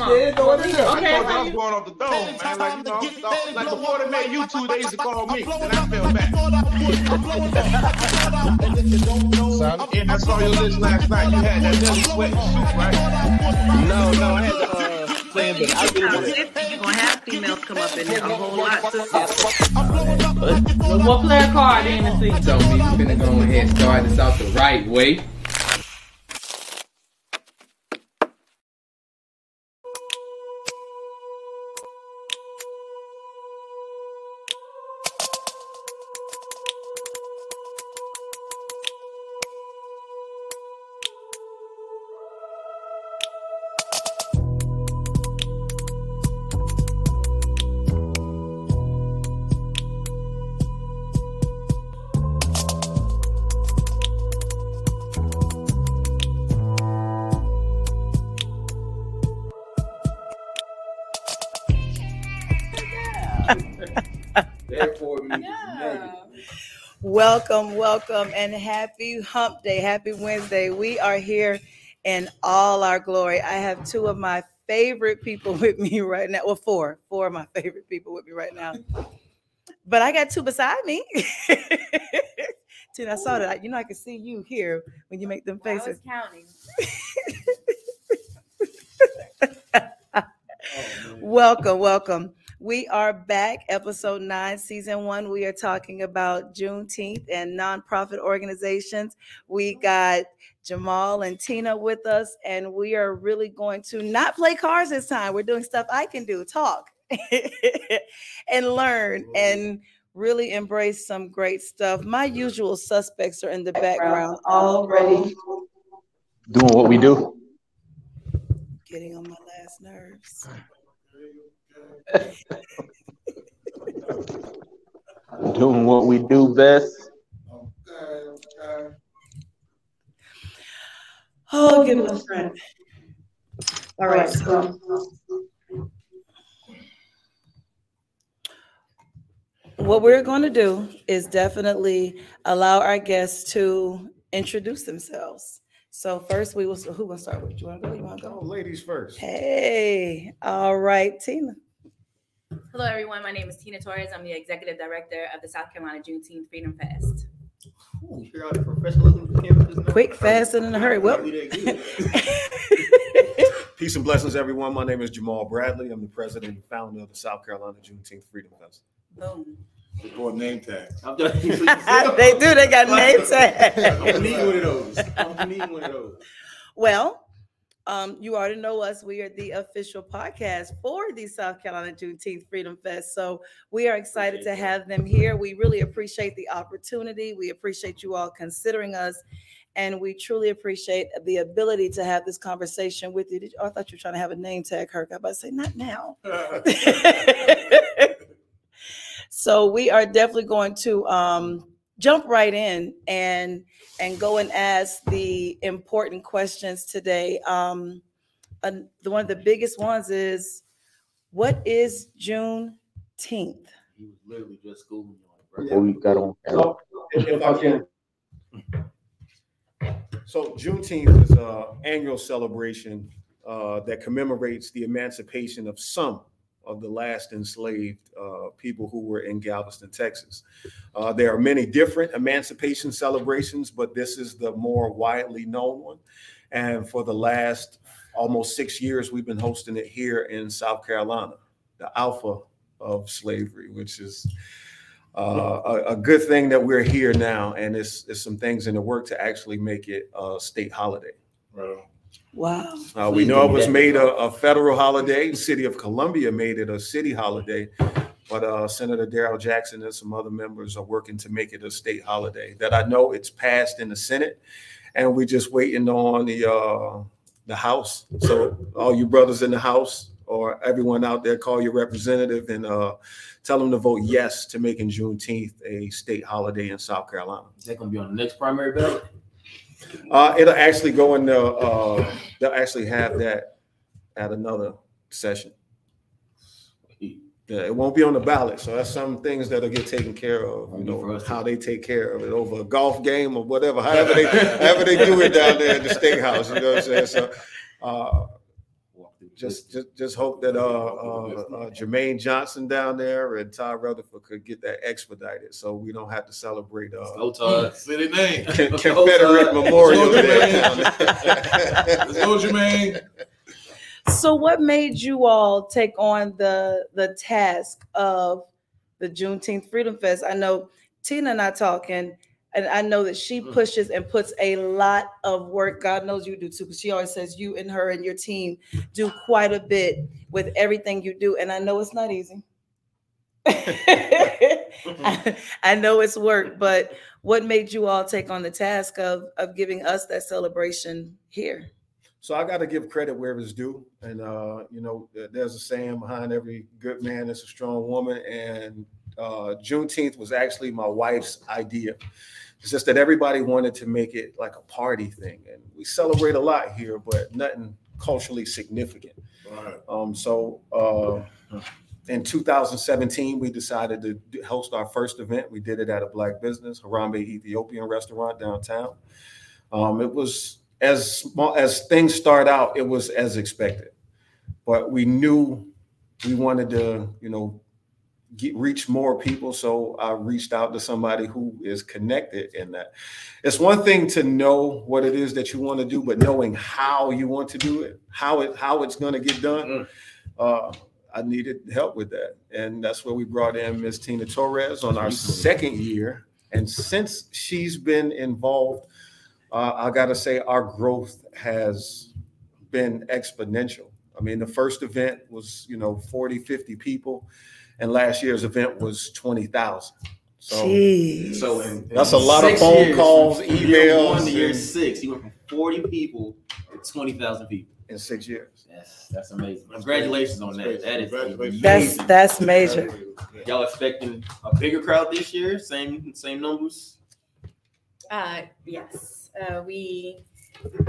come on. Yeah, throw it. Okay, I so was going off the dome, man. Like, you know, so- like before they made YouTube, they used to call me, and I feel bad. Son, And I saw your list last night. You had that little sweat suit, right? No, no, I had to uh, plan, but I get Now, it. if you're gonna have females come up in there a whole lot too. Well, we'll play card in and see. So me finna go ahead and start this out the right way. Welcome, welcome, and happy hump day. Happy Wednesday. We are here in all our glory. I have two of my favorite people with me right now. Well, four, four of my favorite people with me right now. But I got two beside me. Tina, I saw that. You know, I can see you here when you make them I was faces. counting. Welcome, welcome. We are back, episode nine, season one. We are talking about Juneteenth and nonprofit organizations. We got Jamal and Tina with us, and we are really going to not play cards this time. We're doing stuff I can do, talk and learn and really embrace some great stuff. My usual suspects are in the background already doing what we do. getting on my last nerves. Doing what we do best. Oh, give us a friend. All right, so what we're going to do is definitely allow our guests to introduce themselves. So first, we will. Who will start with? You want to go? You want to Oh, go? ladies first. Hey, all right, Tina. Hello, everyone. My name is Tina Torres. I'm the executive director of the South Carolina Juneteenth Freedom Fest. Ooh, you hear all the professionalism that came with this now? Quick, fast, and in a hurry. Well, Probably that good. Peace and blessings, everyone. My name is Jamal Bradley. I'm the president and founder of the South Carolina Juneteenth Freedom Fest. Boom. Or name tag. They do. They got name I'm gonna need one of those. I'm gonna need one of those. Well, um, you already know us. We are the official podcast for the South Carolina Juneteenth Freedom Fest. So we are excited to have them here. We really appreciate the opportunity. We appreciate you all considering us. And we truly appreciate the ability to have this conversation with you. Did you oh, I thought you were trying to have a name tag, Kirk. I about to say, not now. so we are definitely going to um, jump right in and and go and ask the important questions today. Um, and the one of the biggest ones is, what is Juneteenth? He was literally just schooling on it, bro. Before we got on. So, if if I can. So Juneteenth is an annual celebration uh, that commemorates the emancipation of some of the last enslaved uh, people who were in Galveston, Texas. Uh, there are many different emancipation celebrations, but this is the more widely known one. And for the last almost six years, we've been hosting it here in South Carolina, the alpha of slavery, which is uh, a, a good thing that we're here now, and it's, it's some things in the work to actually make it a state holiday. Right. Wow. Uh, we know it was that. made a, a federal holiday. The city of Columbia made it a city holiday, but uh, Senator Darrell Jackson and some other members are working to make it a state holiday. That I know it's passed in the Senate, and we're just waiting on the uh, the House. So all you brothers in the House or everyone out there, call your representative and uh, tell them to vote yes to making Juneteenth a state holiday in South Carolina. Is that gonna be on the next primary ballot? Uh, it'll actually go in the, uh, they'll actually have that at another session. Yeah, it won't be on the ballot, so that's some things that'll get taken care of, you Won't be for know, how they take care of it over a golf game or whatever, however they, however they do it down there at the state house, you know what I'm saying? So, uh, Walk through the just, just, just hope that, uh, uh, uh, Jermaine Johnson down there and Todd Rutherford could get that expedited, so we don't have to celebrate, uh, Go Todd. City name. Confederate Memorial Let's Day. Let's go, Jermaine. So what made you all take on the the task of the Juneteenth Freedom Fest? I know Tina and I talking, and I know that she Mm. pushes and puts a lot of work. God knows you do too, because she always says you and her and your team do quite a bit with everything you do, and I know it's not easy. I, I know it's work, but what made you all take on the task of of giving us that celebration here? So I got to give credit where it's due, and uh, you know, there's a saying behind every good man is a strong woman, and uh, Juneteenth was actually my wife's idea. It's just that everybody wanted to make it like a party thing, and we celebrate a lot here, but nothing culturally significant. Right. Um, so uh, in 2017, we decided to host our first event. We did it at a black business, Harambe Ethiopian restaurant downtown. Um, it was as small as things start out, it was as expected, but we knew we wanted to, you know, get, reach more people. So I reached out to somebody who is connected in that. It's one thing to know what it is that you want to do, but knowing how you want to do it, how it how it's going to get done. Uh, I needed help with that, and that's where we brought in Miss Tina Torres on our second year. And since she's been involved, uh, I got to say our growth has been exponential. I mean, the first event was, you know, 40, 50 people, and last year's event was 20,000. So Jeez. So in, That's a lot of phone years, calls, from year emails, One to year six, you went from forty people to twenty thousand people. in six years. That's that's amazing. Congratulations on that. That's That is That's that's major. Y'all expecting a bigger crowd this year? Same same numbers. Uh, yes, uh, we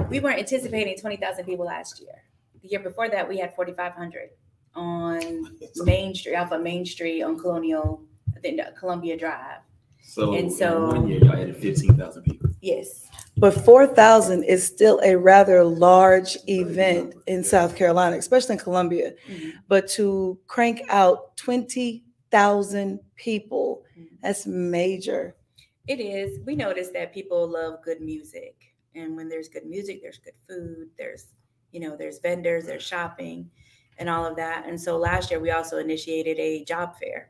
we weren't anticipating twenty thousand people last year. The year before that, we had forty five hundred on Main Street, off of Main Street on Colonial, I think uh, Columbia Drive. So, And so- in one year y'all added fifteen thousand people. Yes, But four thousand is still a rather large event in South Carolina, especially in Columbia. Mhm. But to crank out twenty thousand people, that's major. it is. We noticed that people love good music, and when there's good music, there's good food. There's you know there's vendors, there's shopping, and all of that. And so last year we also initiated a job fair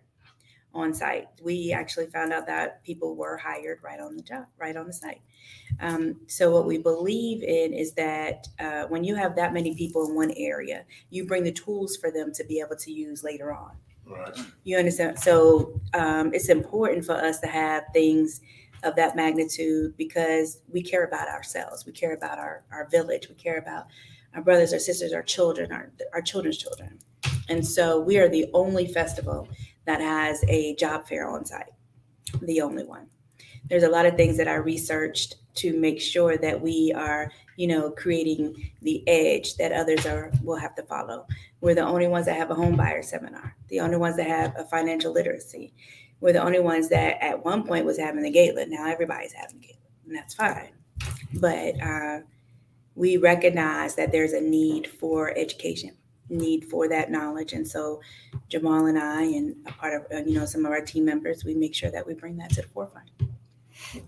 on site. We actually found out that people were hired right on the job, right on the site. Um, so what we believe in is that uh, when you have that many people in one area, you bring the tools for them to be able to use later on. Right. You understand? So um, it's important for us to have things of that magnitude because we care about ourselves. We care about our, our village. We care about our brothers, our sisters, our children, our, our children's children. And so we are the only festival that has a job fair on site, the only one. There's a lot of things that I researched to make sure that we are, you know, creating the edge that others are will have to follow. We're the only ones that have a home buyer seminar, the only ones that have a financial literacy. We're the only ones that at one point was having the gala. Now everybody's having the gala, and that's fine. But uh, we recognize that there's a need for education, need for that knowledge, and so Jamal and I, and a part of you know some of our team members, we make sure that we bring that to the forefront.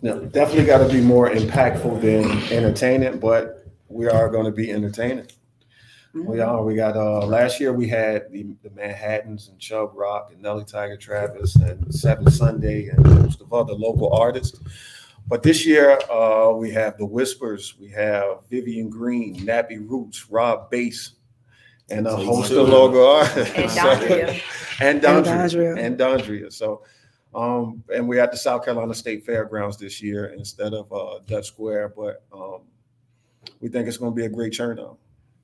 No, definitely got to be more impactful than entertaining, but we are going to be entertaining. We are. We got uh last year we had the, the Manhattans and Chubb Rock and Nellie Tiger Travis and Seven Sunday and a host of other local artists. But this year, uh, we have The Whispers, we have Vivian Green, Nappy Roots, Rob Bass, and a host of local artists. And Dondria. and Dondria. And Dondria. So, um, and we're at the South Carolina State Fairgrounds this year instead of uh, Dutch Square, but um, we think it's going to be a great turnout.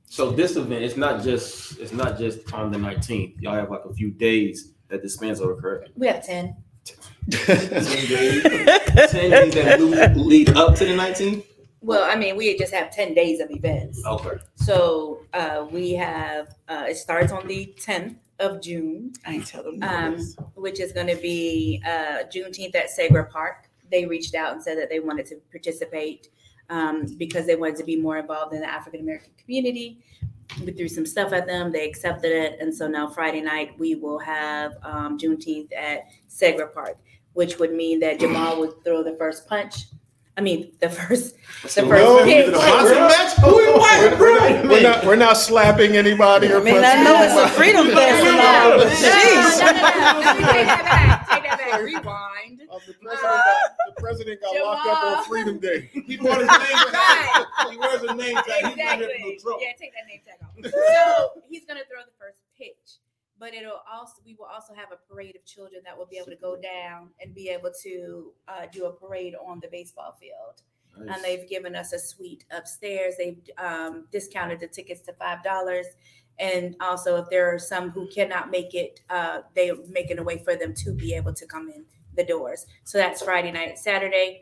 So this event, it's not just it's not just on the 19th. Y'all have like a few days that this spans over, correct? We have 10 same days that lead up to the 19th. Well, I mean, we just have 10 days of events. Okay. So uh, we have, uh, it starts on the 10th of June. I ain't tell them. Um, which is going to be uh, Juneteenth at Segra Park. They reached out and said that they wanted to participate um, because they wanted to be more involved in the African American community. We threw some stuff at them. They accepted it. And so now Friday night, we will have um, Juneteenth at Segra Park which would mean that Jamal would throw the first punch. I mean, the first, the first No, pitch. we're not- We're we're not, we're not slapping anybody I or mean, I know it's a freedom festival, but jeez. Take that back. Take that back. Rewind. Uh, The president got, the president got locked up on Freedom Day. He brought his name tag. He wears a name tag. He's not no Yeah, take that name tag off. so he's gonna throw the first pitch, but it'll also we will also have a parade of children that will be able to go down and be able to uh, do a parade on the baseball field. And they've given us a suite upstairs. They've um, discounted the tickets to five dollars, and also if there are some who cannot make it, uh, they're making a way for them to be able to come in the doors. So that's Friday night. Saturday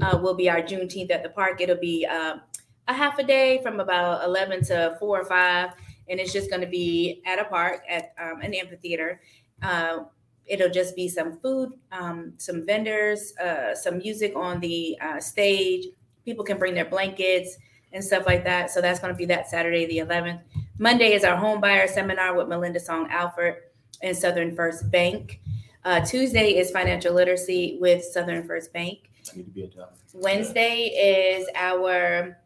uh, will be our Juneteenth at the park. It'll be um, a half a day from about eleven to four or five, and it's just going to be at a park at um, an amphitheater. Uh, it'll just be some food, um, some vendors, uh, some music on the uh, stage. People can bring their blankets and stuff like that. So that's going to be that Saturday, the 11th. Monday is our home buyer seminar with Melinda Song Alford and Southern First Bank. Uh, Tuesday is financial literacy with Southern First Bank. I need to be a job. Wednesday is our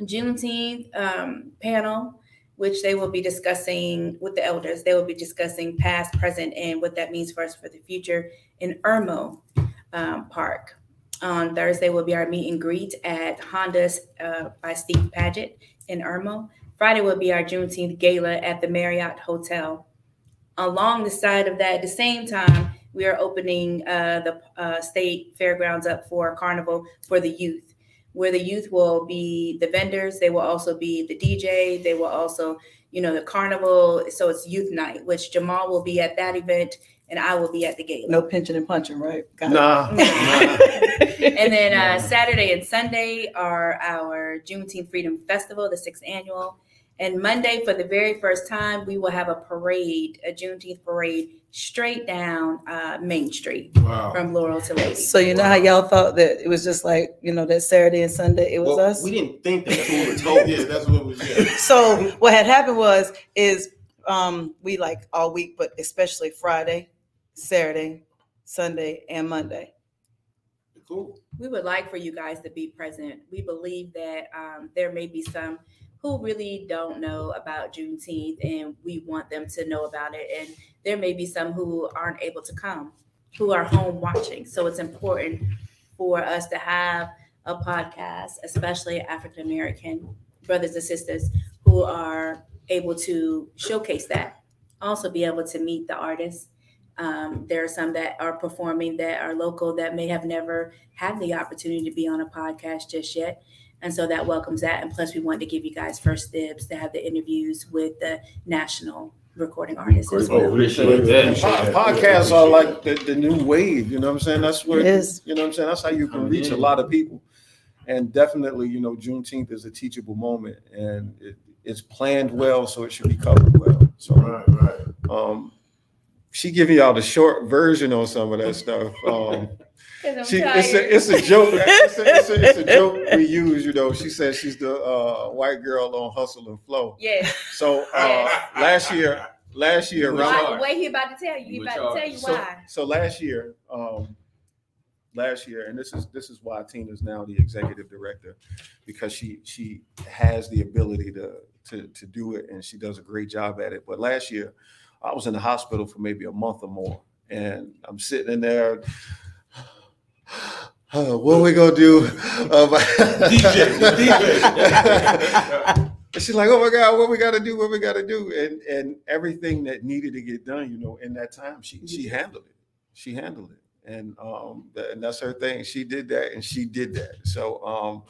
Juneteenth um, panel, which they will be discussing with the elders. They will be discussing past, present, and what that means for us for the future in Irmo um, Park. On Thursday will be our meet and greet at Honda's uh, by Steve Paget in Irmo. Friday will be our Juneteenth gala at the Marriott Hotel. Along the side of that, at the same time, we are opening uh, the uh, state fairgrounds up for carnival for the youth, where the youth will be the vendors. They will also be the DJ. They will also, you know, the carnival. So it's youth night, which Jamal will be at that event, and I will be at the gate No pinching and punching, right? Got it. Nah. and then uh, Saturday and Sunday are our Juneteenth Freedom Festival, the sixth annual. And Monday, for the very first time, we will have a parade, a Juneteenth parade, straight down uh, Main Street Wow. from Laurel to Lady. So you know how y'all thought that it was just like, you know, that Saturday and Sunday, it was Well, us? We didn't think that until we were told. Yeah, that's what was. Yeah. So what had happened was, is um we like all week, but especially Friday, Saturday, Sunday, and Monday. Cool. we would like for you guys to be present. We believe that um, there may be some who really don't know about Juneteenth, and we want them to know about it. And there may be some who aren't able to come, who are home watching. So it's important for us to have a podcast, especially African American brothers and sisters who are able to showcase that. Also, be able to meet the artists. Um, there are some that are performing that are local that may have never had the opportunity to be on a podcast just yet. And so that welcomes that. And plus, we wanted to give you guys first dibs to have the interviews with the national recording artists as Oh, well. appreciate that. Po- Podcasts are like the, the new wave, you know what I'm saying? That's where, It is. you know what I'm saying? That's how you can reach a lot of people. And definitely, you know, Juneteenth is a teachable moment and it, it's planned well, so it should be covered well. So, Right, right. um, she giving y'all the short version on some of that stuff. Um, she, it's a, it's a joke. It's a, it's, a, it's a joke we use, you know. She says she's the uh, white girl on Hustle and Flow. Yeah. So uh, last year, last year, Which around, Why, wait, he about to tell you. He Which about to tell you so, why. so last year, um, last year, and this is this is why Tina is now the executive director because she she has the ability to to to do it and she does a great job at it. But last year, I was in the hospital for maybe a month or more, and I'm sitting in there. "Uh, what we gonna do? Uh, DJ, DJ. She's like, "Oh my God, what we got to do? What we got to do?" And and everything that needed to get done, you know, in that time, she she handled it. She handled it, and um, and that's her thing. She did that, and she did that. So um,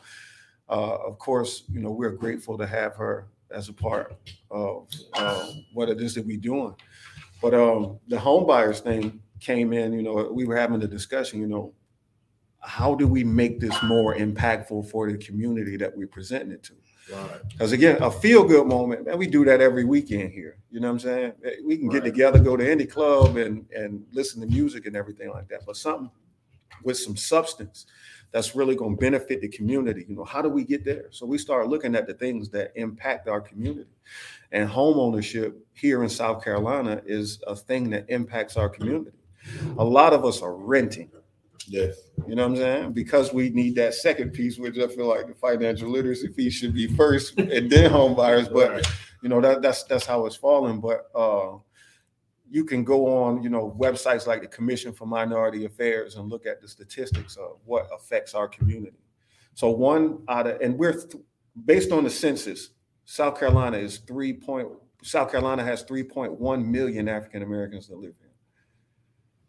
uh, of course, you know, we're grateful to have her as a part of uh, what it is that we're doing. But um, the home buyers thing came in. You know, we were having the discussion. You know, how do we make this more impactful for the community that we're presenting it to? Right. Because again, a feel good moment, man, we do that every weekend here. You know what I'm saying? Eh, we can get Right. together, go to any club and and listen to music and everything like that. But something with some substance that's really going to benefit the community. You know, how do we get there? So we start looking at the things that impact our community. And home ownership here in South Carolina is a thing that impacts our community. A lot of us are renting. Yes. You know what I'm saying? Because we need that second piece, which I feel like the financial literacy piece should be first and then home buyers. But Right. you know that that's that's how it's falling. But uh, you can go on, you know, websites like the Commission for Minority Affairs and look at the statistics of what affects our community. So one out of and we're th- based on the census, South Carolina is three point. South Carolina has 3.1 million African Americans that live here.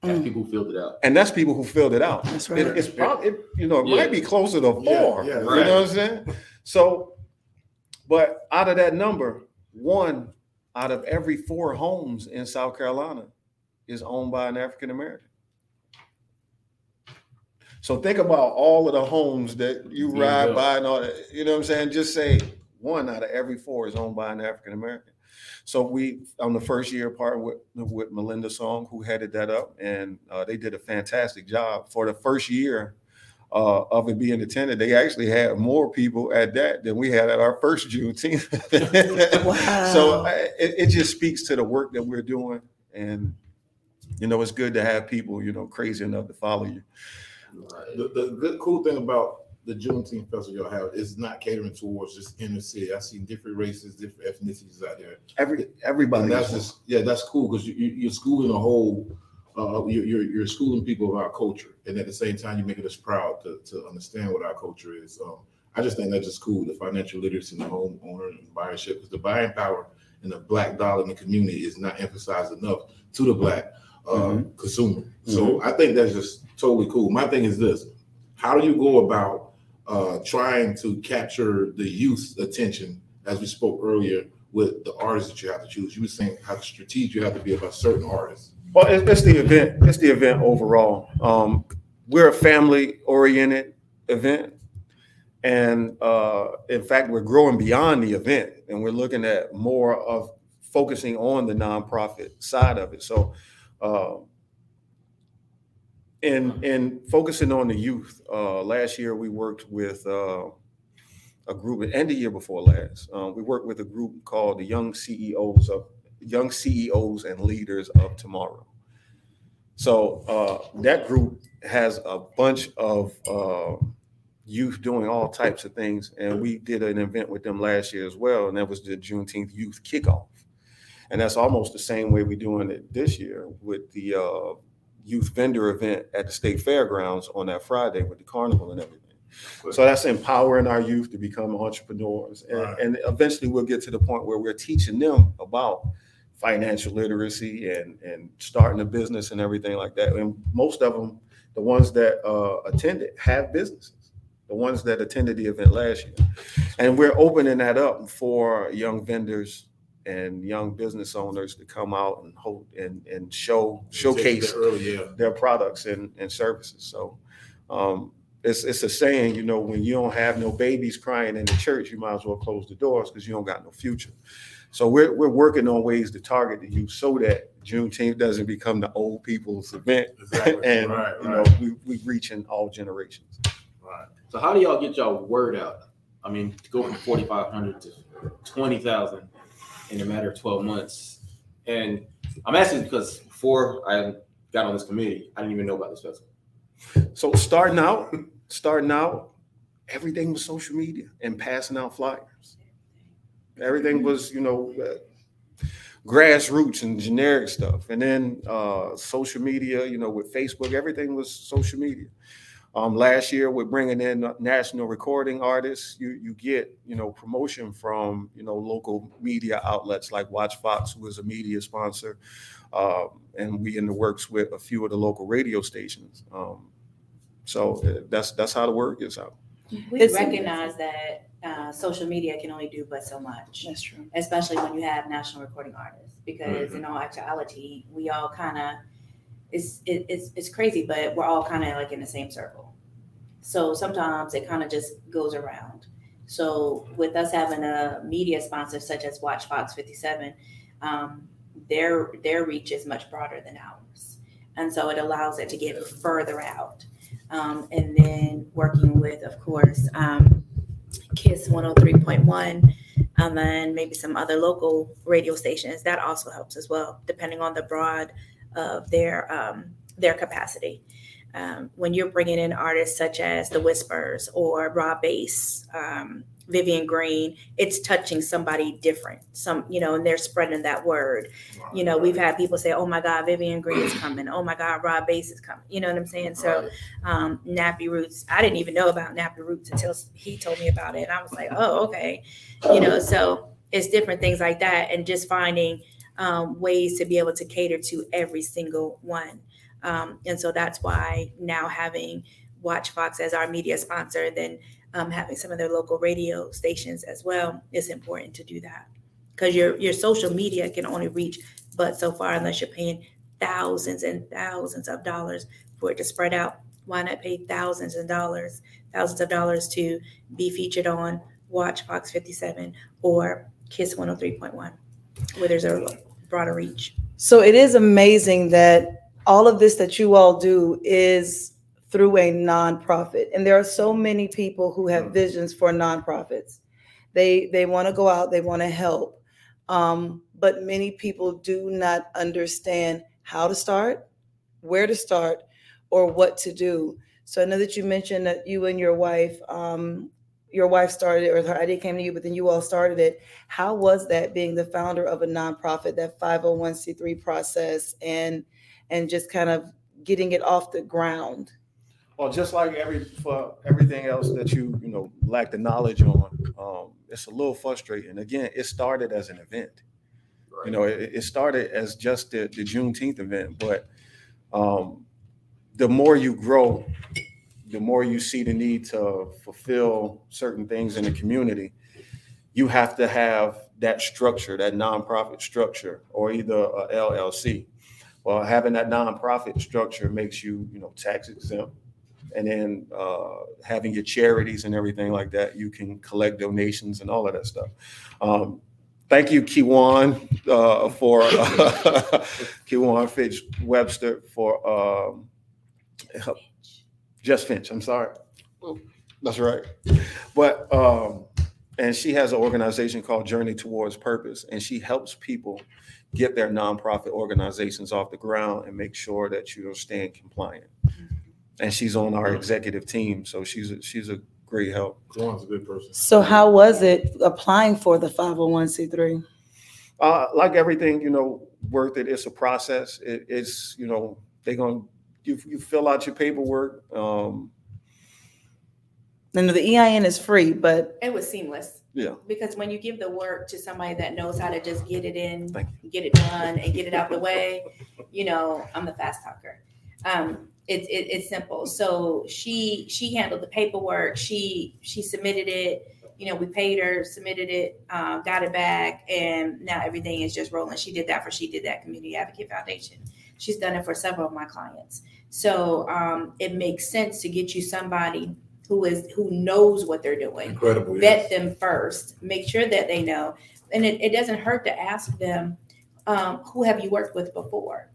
That's Mm. people who filled it out. And that's people who filled it out. That's It- right. it's probably, it, you know, it Yeah. might be closer to four. yeah, you right. know what I'm saying? So, but out of that number, one out of every four homes in South Carolina is owned by an African American. So think about all of the homes that you ride built. by and all that. You know what I'm saying? Just say one out of every four is owned by an African American. So we on the first year part with with Melinda Song, who headed that up, and uh, they did a fantastic job for the first year uh, of it being attended. They actually had more people at that than we had at our first Juneteenth. Wow. So I, it, it just speaks to the work that we're doing, and you know it's good to have people you know crazy enough to follow you. The, the good cool thing about the Juneteenth festival y'all have is not catering towards just inner city. I see different races, different ethnicities out there. Every everybody. And that's just yeah, that's cool because you, you're schooling a whole uh you're, you're you're schooling people of our culture, and at the same time you're making us proud to to understand what our culture is. Um, I just think that's just cool. The financial literacy and the home owner and buyership because the buying power and the black dollar in the community is not emphasized enough to the black uh, Mhm. consumer. So I think that's just totally cool. My thing is this: How do you go about uh, trying to capture the youth's attention, as we spoke earlier, with the artists that you have to choose? You were saying how strategic you have to be about certain artists. Well, it's, the event. It's the event overall. Um, we're a family-oriented event, and uh, in fact, we're growing beyond the event, and we're looking at more of focusing on the nonprofit side of it. So, uh, in in focusing on the youth, uh, last year we worked with uh, a group, and the year before last, uh, we worked with a group called the Young CEOs of Young CEOs and Leaders of Tomorrow. So uh, that group has a bunch of uh, youth doing all types of things, and we did an event with them last year as well, and that was the Juneteenth Youth Kickoff, and that's almost the same way we're doing it this year with the uh, youth vendor event at the state fairgrounds on that Friday with the carnival and everything. So that's empowering our youth to become entrepreneurs, and, Right. and eventually we'll get to the point where we're teaching them about financial literacy and and starting a business and everything like that. And most of them, the ones that uh, attended, have businesses. The ones that attended the event last year, and we're opening that up for young vendors and young business owners to come out and hold and and show showcase early, yeah. their products and, and services. So um, it's it's a saying, you know, when you don't have no babies crying in the church, you might as well close the doors because you don't got no future. So we're we're working on ways to target the youth so that Juneteenth doesn't become the old people's event, Exactly. and right, you know we we reaching all generations. right. So how do y'all get y'all word out? I mean, to go from forty five hundred to twenty thousand in a matter of twelve months. And I'm asking because before I got on this committee, I didn't even know about this festival. So starting out, starting out, everything was social media and passing out flyers. Everything was, you know, uh, grassroots and generic stuff. And then uh, social media, you know, with Facebook, everything was social media. Um, last year, we're bringing in national recording artists. You you get you know promotion from you know local media outlets like WACH Fox, who is a media sponsor, um, and we in the works with a few of the local radio stations. Um, so uh, that's that's how the word gets out. We It's- recognize that uh, social media can only do but so much, That's true. especially when you have national recording artists. Because in all actuality, we all kind of it's it, it's it's crazy, but we're all kind of like in the same circle. So sometimes it kind of just goes around. So with us having a media sponsor such as WACH Fox 57, um, their their reach is much broader than ours, and so it allows it to get further out. Um, and then working with, of course, um, Kiss 103.1, and then maybe some other local radio stations. That also helps as well, depending on the broad of their um, their capacity. Um, when you're bringing in artists such as the Whispers or Rob Bass, um, Vivian Green, it's touching somebody different. Some, you know, and they're spreading that word. You know, we've had people say, "Oh my God, Vivian Green is coming. Oh my God, Rob Bass is coming." You know what I'm saying? So, um, Nappy Roots, I didn't even know about Nappy Roots until he told me about it, and I was like, "Oh, okay." You know, so it's different things like that, and just finding um, ways to be able to cater to every single one. Um, and so that's why now having WACH Fox as our media sponsor, then um, having some of their local radio stations as well is important to do that because your your social media can only reach but so far unless you're paying thousands and thousands of dollars for it to spread out. Why not pay thousands of dollars, thousands of dollars to be featured on WACH Fox 57 or Kiss 103.1, where there's a broader reach. So it is amazing that all of this that you all do is through a nonprofit. And there are so many people who have visions for nonprofits. They they want to go out, they want to help. Um, but many people do not understand how to start, where to start, or what to do. So I know that you mentioned that you and your wife, um, your wife started it, or her idea came to you, but then you all started it. How was that being the founder of a nonprofit, that 501c3 process, and and just kind of getting it off the ground? Well, just like every for everything else that you you know lack the knowledge on, um, it's a little frustrating. Again, it started as an event. You know, it, it started as just the, the Juneteenth event, but um, the more you grow, the more you see the need to fulfill certain things in the community. You have to have that structure, that nonprofit structure, or either a LLC. Well, having that nonprofit structure makes you, you know, tax exempt and then uh, having your charities and everything like that, you can collect donations and all of that stuff. Um, thank you, Kiwan, uh, for Kiwan Fitch Webster for um, just Finch. I'm sorry, that's right. But um, and she has an organization called Journey Towards Purpose, and she helps people get their nonprofit organizations off the ground and make sure that you're staying compliant and she's on our executive team, so she's a, she's a great help. Joan's a good person. So how was it applying for the 501c3? Uh, like everything, you know, worth it. It's a process. It, it's you know they're gonna you you fill out your paperwork. Um, And the EIN is free, but It was seamless. Yeah. Because when you give the work to somebody that knows how to just get it in, Thank get it done, and get it out the way, you know, I'm the fast talker. Um, it's it, it's simple. So she she handled the paperwork. She she submitted it. You know, we paid her, submitted it, uh, got it back, and now everything is just rolling. She did that for She Did That Community Advocate Foundation. She's done it for several of my clients. So um, it makes sense to get you somebody who is who knows what they're doing Incredible. vet yes. them first make sure that they know and it, it doesn't hurt to ask them um, who have you worked with before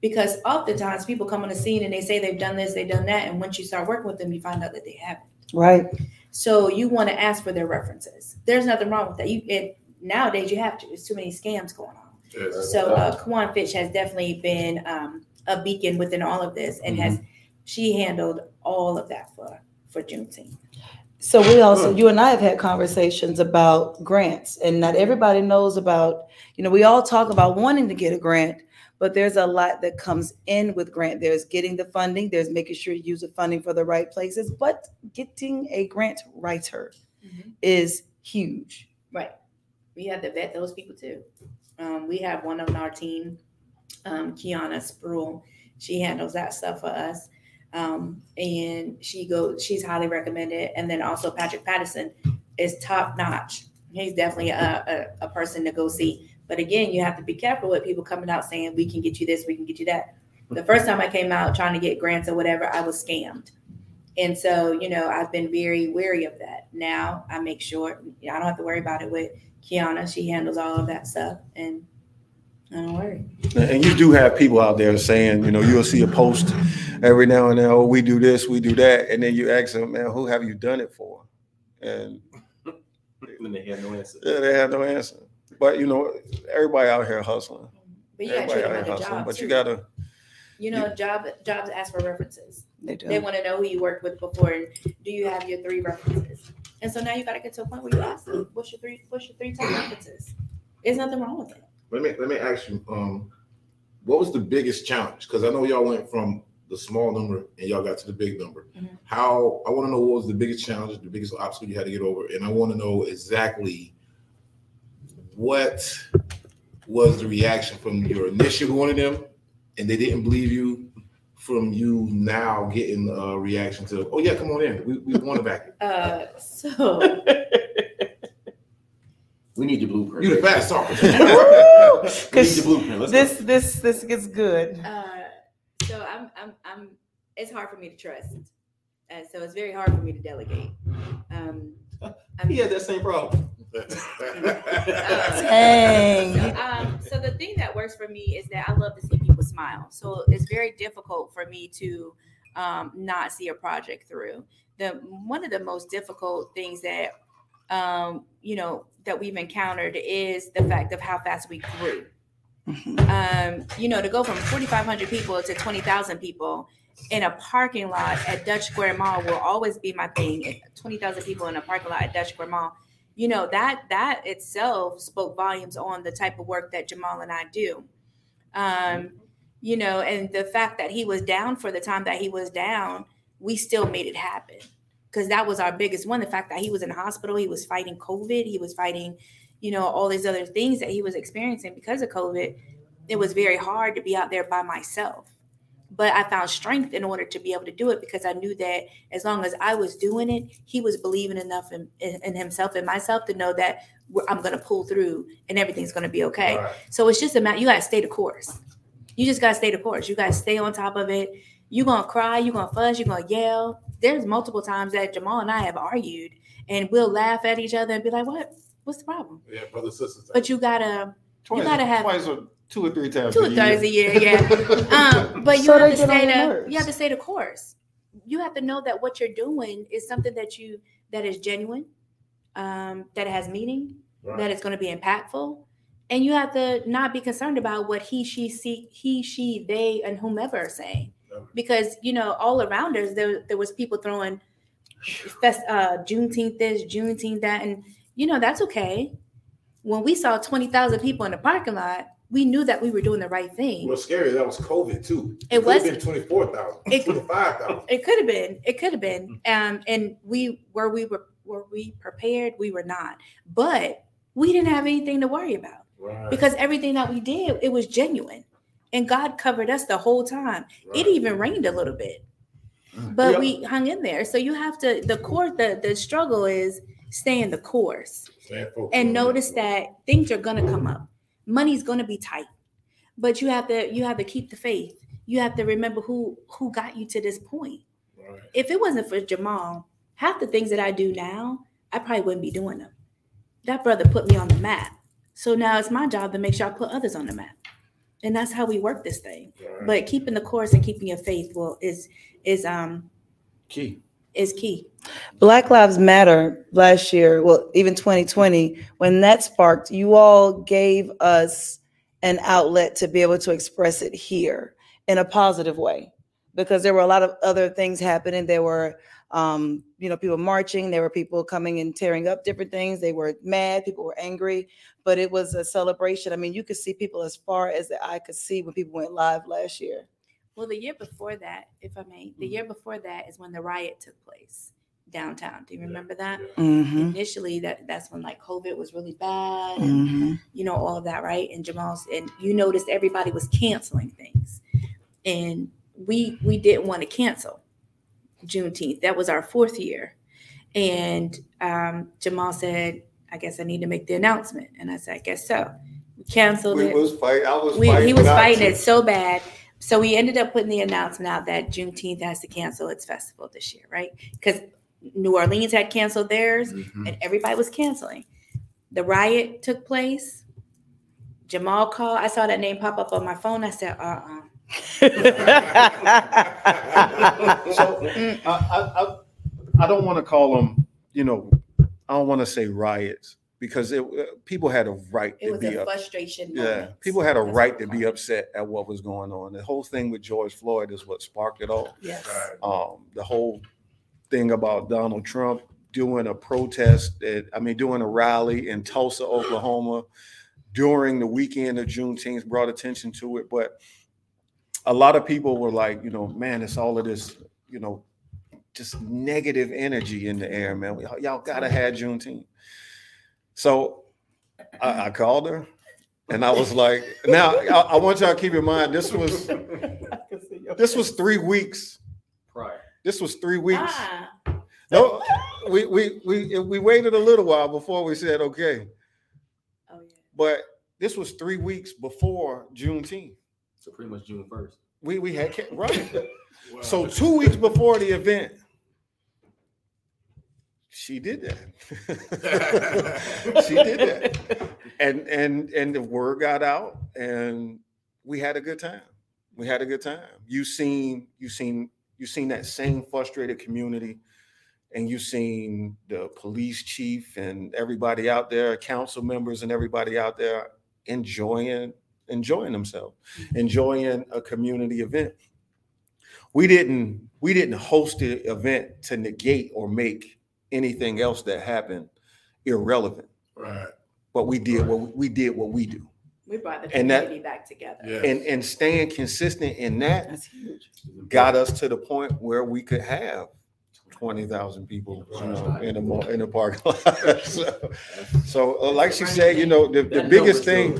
because oftentimes people come on the scene and they say they've done this they've done that and once you start working with them you find out that they haven't right. so you want to ask for their references there's nothing wrong with that you it, nowadays you have to there's too many scams going on Yes. So uh, Kwan Fitch has definitely been um, a beacon within all of this and has she handled all of that for for Juneteenth. So we also, you and I have had conversations about grants and not everybody knows about, you know, we all talk about wanting to get a grant, but there's a lot that comes in with grant. There's getting the funding, there's making sure you use the funding for the right places, but getting a grant writer Mhm. is huge. Right. We have to vet those people too. Um, we have one on our team, um, Kiana Spruill. She handles that stuff for us. Um, and she goes, she's highly recommended. And then also Patrick Patterson is top notch. He's definitely a, a, a person to go see. But again, you have to be careful with people coming out saying, we can get you this, we can get you that. The first time I came out trying to get grants or whatever, I was scammed. And so, you know, I've been very wary of that. Now I make sure I don't have to worry about it with Kiana. She handles all of that stuff. And I Don't worry. And you do have people out there saying, you know, you'll see a post every now and then, oh, we do this, we do that. And then you ask them, man, who have you done it for? And And they have no answer. yeah, they have no answer. But you know, everybody out here hustling. But you gotta Everybody treat them like a job But too. you gotta, You know, job jobs ask for references. They do. They want to know who you worked with before, and do you have your three references? And so now you got to get to a point where you ask them, "What's your three? What's your three top references?" There's nothing wrong with it. Let me let me ask you, um, what was the biggest challenge? Because I know y'all went from the small number and y'all got to the big number. Mhm. How I want to know what was the biggest challenge, the biggest obstacle you had to get over, and I want to know exactly what was the reaction from your initial one of them, and they didn't believe you. From you now getting a reaction to, oh yeah, come on in, we, we want to back it. Uh, so We need your blueprint. You the fast talker. We need your blueprint. Let's This go. this this gets good. uh, so I'm I'm I'm. It's hard for me to trust, uh, so it's very hard for me to delegate. Um, I'm, He had that same problem. Dang. So, um, so the thing that works for me is that I love to see people smile. So it's very difficult for me to um, not see a project through. The one of the most difficult things that um, you know that we've encountered is the fact of how fast we grew. Um, you know, to go from 4,500 people to 20,000 people in a parking lot at Dutch Square Mall will always be my thing. 20,000 people in a parking lot at Dutch Square Mall you know that that itself spoke volumes on the type of work that Jamal and I do. Um, you know, and the fact that he was down for the time that he was down, we still made it happen because that was our biggest one. The fact that he was in the hospital, he was fighting COVID, he was fighting, you know, all these other things that he was experiencing because of COVID. It was very hard to be out there by myself. But I found strength in order to be able to do it because I knew that as long as I was doing it, he was believing enough in, in, in himself and myself to know that we're- I'm going to pull through and everything's going to be okay. Right. So it's just a matter, you got to stay the course. You just got to stay the course. You got to stay on top of it. You're going to cry, you're going to fuss, you're going to yell. There's multiple times that Jamal and I have argued and we'll laugh at each other and be like, what? What's the problem? Yeah, brothers sisters. But you got to, twice, gotta have- twice or two or three times. two a or year. times a year, yeah. Um, but you So have to get on stay the you have to stay the course. You have to know that what you're doing is something that you that is genuine, um, that it has meaning, that it's going to be impactful, and you have to not be concerned about what he, she, see, he, she, they, and whomever are saying, because you know all around us there there was people throwing fest, uh, Juneteenth this, Juneteenth that, and you know that's okay. When we saw twenty thousand people in the parking lot, we knew that we were doing the right thing. What's scary, that was COVID too. It could've was- been twenty-four thousand, It- twenty-five thousand. It could have been. It could have been. Um, and we were we were were we prepared? We were not. But we didn't have anything to worry about Right. because everything that we did, it was genuine. And God covered us the whole time. It even rained a little bit. But we hung in there. So you have to the course, the the struggle is staying the course and notice that things are gonna come up. Money's gonna be tight. But you have to you have to keep the faith. You have to remember who who got you to this point Right. if it wasn't for Jamal, half the things that I do now, I probably wouldn't be doing them. That brother put me on the map. So now it's my job to make sure I put others on the map. And that's how we work this thing. Right. But keeping the course and keeping your faith will is is um Key. Is key. Black Lives Matter last year, well, even 2020, when that sparked, you all gave us an outlet to be able to express it here in a positive way because there were a lot of other things happening. There were, um, you know, people marching, there were people coming and tearing up different things. They were mad, people were angry, but it was a celebration. I mean, you could see people as far as the eye could see when people went live last year. Well, the year before that, if I may, the year before that is when the riot took place downtown. Do you remember that? Mm-hmm. Initially, that that's when like COVID was really bad. and Mm-hmm. you know, all of that, right? And Jamal's and you noticed everybody was canceling things. And we we didn't want to cancel Juneteenth. That was our fourth year. And um, Jamal said, I guess I need to make the announcement. And I said, I guess so. We canceled We it. was fight. I was We, fighting. he was fighting to. it so bad. So we ended up putting the announcement out that Juneteenth has to cancel its festival this year, right? Because New Orleans had canceled theirs Mhm. and everybody was canceling. The riot took place. Jamal called. I saw that name pop up on my phone. I said, uh-uh. So I, I, I, I don't want to call them, you know, I don't want to say riots because it, uh, people had a right It to was be a up. frustration. Yeah, moment. people had a That's right to be upset at what was going on. The whole thing with George Floyd is what sparked it all. Yes. Um, the whole thing about Donald Trump doing a protest, at, I mean, doing a rally in Tulsa, Oklahoma during the weekend of Juneteenth brought attention to it. But a lot of people were like, you know, man, it's all of this, you know, just negative energy in the air, man. Y'all- Y'all gotta have Juneteenth. So I, I called her and I was like, now I, I want y'all to keep in mind this was this was three weeks. Prior. This was three weeks. Ah, No, we we we we waited a little while before we said okay, oh, yeah. but this was three weeks before Juneteenth. So pretty much June first. We we had ca- right. So two weeks before the event, she did that. she did that, and and and the word got out, and we had a good time. We had a good time. You seen you seen you seen that same frustrated community, and you seen the police chief and everybody out there, council members and everybody out there enjoying enjoying themselves, enjoying a community event we didn't we didn't host the event to negate or make anything else that happened irrelevant. Right. but we did what we did what we do. We brought the And that- back together. Yeah. and and staying consistent in that That's huge. got us to the point where we could have 20,000 people you know, in a mo- in a parking lot. So, so uh, like she said you know the, the biggest thing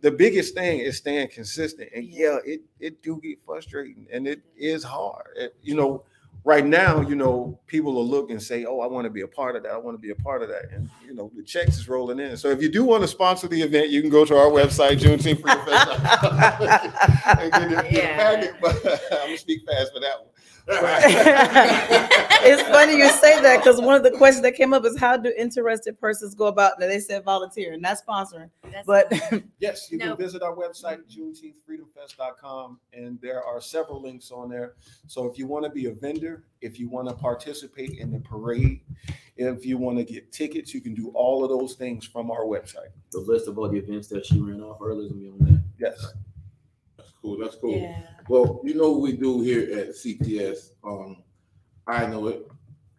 the biggest thing is staying consistent. And yeah it it do get frustrating and it is hard. It- you know right now you know people will look and say oh i want to be a part of that. I want to be a part of that. And you know the checks is rolling in. So if you do want to sponsor the event you can go to our website juneteenthfreedomfest.com and get the, get the Yeah. packet but i'm gonna speak fast for that one it's funny you say that because one of the questions that came up is how do interested persons go about and they said volunteer not sponsoring That's- but Yes, you No. can visit our website, juneteenthfreedomfest.com, and there are several links on there. So if you want to be a vendor, if you want to participate in the parade, if you want to get tickets, you can do all of those things from our website. The list of all the events that she ran off earlier is gonna be on there. Yes. That's cool. That's cool. Yeah. Well, you know what we do here at CTS. Um, I know it.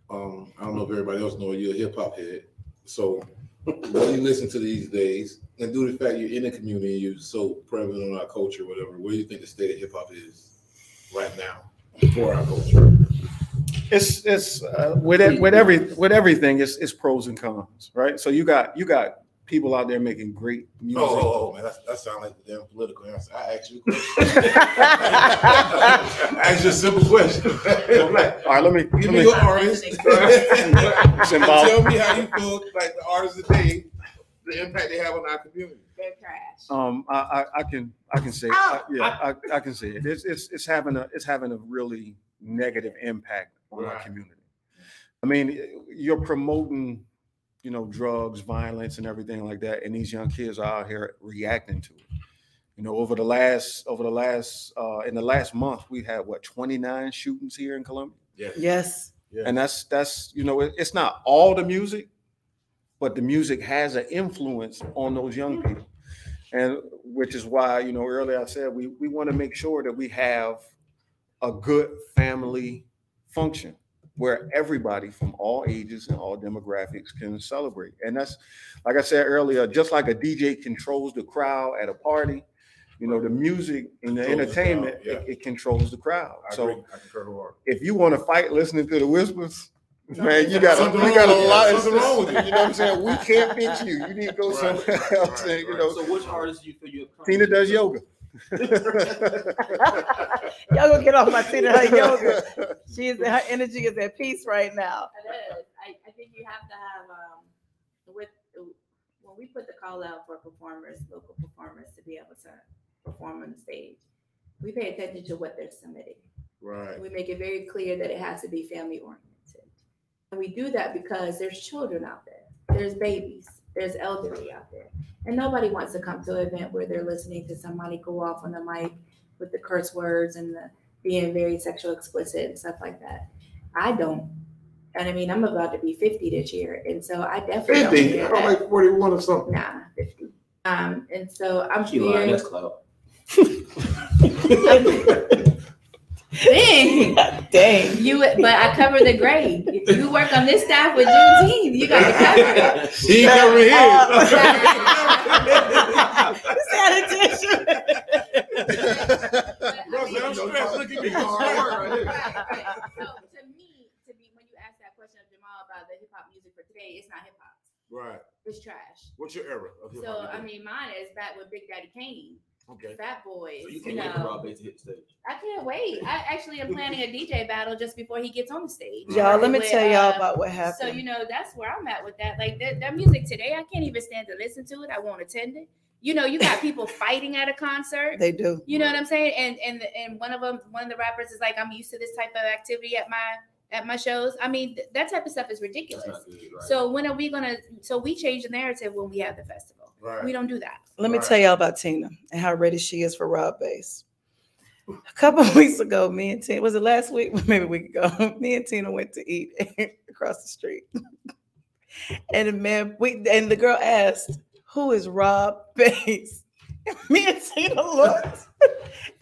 Um, I don't know if everybody else know it. You're a hip hop head. So what do you listen to these days, and due to the fact you're in the community, you're so prevalent on our culture, whatever. Where do you think the state of hip hop is right now for our culture? It's it's uh, with it, with every with everything, it's it's pros and cons, right? So you got you got people out there making great music. Oh, oh, oh, man, that, that sounds like the damn political answer. I asked you a question. I asked you a simple question. All right, let me Give let me me your artist. Tell me how you feel like the artists today, the impact they have on our community. They're trash. Um, I, I, I can, I can say, I- yeah, I, I can say it. It's, it's, it's having a, it's having a really negative impact on our community. I mean, you're promoting, you know, drugs, violence, and everything like that, and these young kids are out here reacting to it. You know, over the last, over the last, uh, in the last month, we had what 29 shootings here in Columbia, yes. And that's that's you know, it, it's not all the music, but the music has an influence on those young people. And which is why you know earlier i said we, we want to make sure that we have a good family function where everybody from all ages and all demographics can celebrate and that's like i said earlier just like a dj controls the crowd at a party you know the music and the Controls the entertainment crowd, yeah. it, it controls the crowd I so agree. I if you want to fight listening to the whispers Man, you got Something you got a lot. you. Of, Something wrong with you. You know what I'm saying? We can't beat you. You need to go Right, somewhere right, else. and, you right. know, So which artist do you feel you have? Tina does yoga. y'all gonna get off my Tina her yoga she's her energy is at peace right now It is. I, I think you have to have, um, with, when we put the call out for performers, local performers to be able to perform on the stage, we pay attention to what they're submitting. Right. We make it very clear that it has to be family oriented. And we do that because there's children out there, there's babies, there's elderly out there, and nobody wants to come to an event where they're listening to somebody go off on the mic with the curse words and the being very sexual explicit and stuff like that. I don't. And I mean, I'm about to be 50 this year, and so I definitely don't Fifty, hear I'm like forty-one or something. Nah, 50. Um, and so I'm She lying. very That's clout. Dang. Dang. You, but I cover the grade. If you work on this staff with Juneteenth, you got to cover it. He ain't coming uh, So to me, to me, when you ask that question of Jamal about the hip hop music for today, it's not hip hop. Right. It's trash. What's your era? of hip So I mean, mine is back with Big Daddy Kane, Okay. Fat Boys. So you you can't wait for Rob Base to hit the stage. I can't wait. I actually am planning a DJ battle just before he gets on the stage. Y'all, let me With, tell y'all uh, about what happened. So you know that's where I'm at with that. Like that, that music today, I can't even stand to listen to it. I won't attend it. You know, you got people fighting at a concert. They do. You know what I'm saying? And and and one of them, one of the rappers is like, I'm used to this type of activity at my at my shows. I mean, th- that type of stuff is ridiculous. good, right? So when are we gonna? So we change the narrative when we have the festival. Right. We don't do that. Let me Right. tell y'all about Tina and how ready she is for Rob Base. A couple of weeks ago, me and Tina, was it last week? Maybe a week ago, me and Tina went to eat across the street. And the man, we and the girl asked, Who is Rob Base? And me and Tina looked.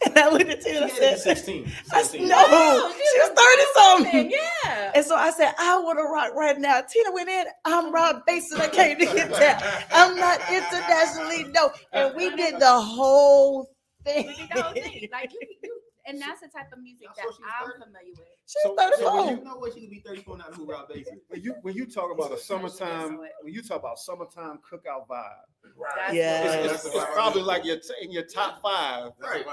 And I looked at Tina and I She had to be said, 16. I s- 17. no, she was 30 something. Yeah. And so I said, I want to rock right now. Tina went in. I'm Rob Base and I came to get that. I'm not internationally known. And we did the whole thing. We did the whole thing. Like you, you, and that's the type of music That's that what she was I'm thirty. familiar with. She's So- so 34. when You know what? She could be 34 now who Rob Base. When you when you talk about a No, she doesn't summertime, when you talk about summertime cookout vibe, That's Yeah. it's, it's, it's probably like your t- in your top five. Right.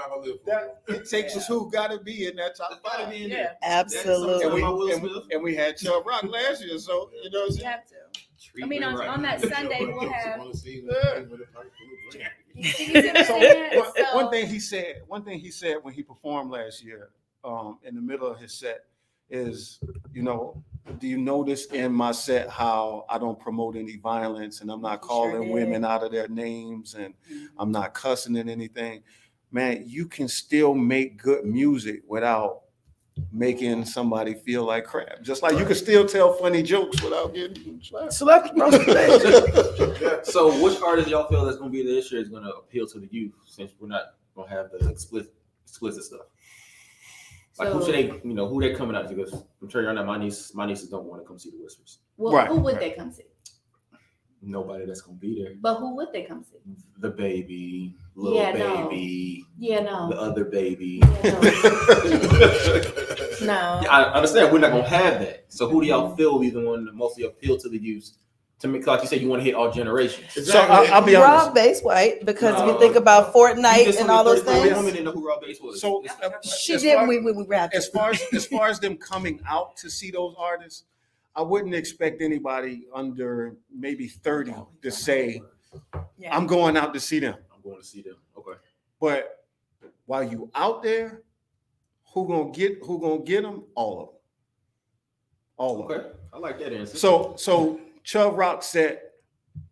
That it takes us who got to be in that top five. be in Yeah. there. And Absolutely. we, and, Smith. and we had Chubb Rock last year, so you know. What You I'm have to. I mean, on, on that Sunday we'll have. You see what I'm So one, So- one thing he said, one thing he said when he performed last year, um, in the middle of his set, is, you know, do you notice in my set how I don't promote any violence and I'm not He sure calling did. women out of their names and I'm not cussing and anything. Man, you can still make good music without making somebody feel like crap. Just like you can still tell funny jokes without getting slapped. Select So, which artist y'all feel that's gonna be there this year is gonna appeal to the youth since we're not gonna have the explicit explicit stuff? Like who should they, you know, who they coming out to? Because I'm sure y'all know my niece, my nieces don't want to come see the Whispers. Well, Right, who would right. they come see? Nobody that's gonna be there. But who would they come see? The baby, little baby, Yeah, no. the other baby. Yeah, no. Yeah, I understand we're not gonna have that. So who do y'all feel will be the one that mostly appeal to the youth? To make like you said, you want to hit all generations. So I, I'll be honest. Rob Base white because if you think about Fortnite and all those 34 things, Women didn't know who Rob Base was. So uh, she as did far- when we, we rapped. as far as as far as them coming out to see those artists, I wouldn't expect anybody under maybe 30 to say, Yeah. I'm going out to see them. I'm going to see them. Okay. But while you out there, who gonna get who gonna get them? All of them. All of them. Okay. I like that answer. So so Chubb Rock set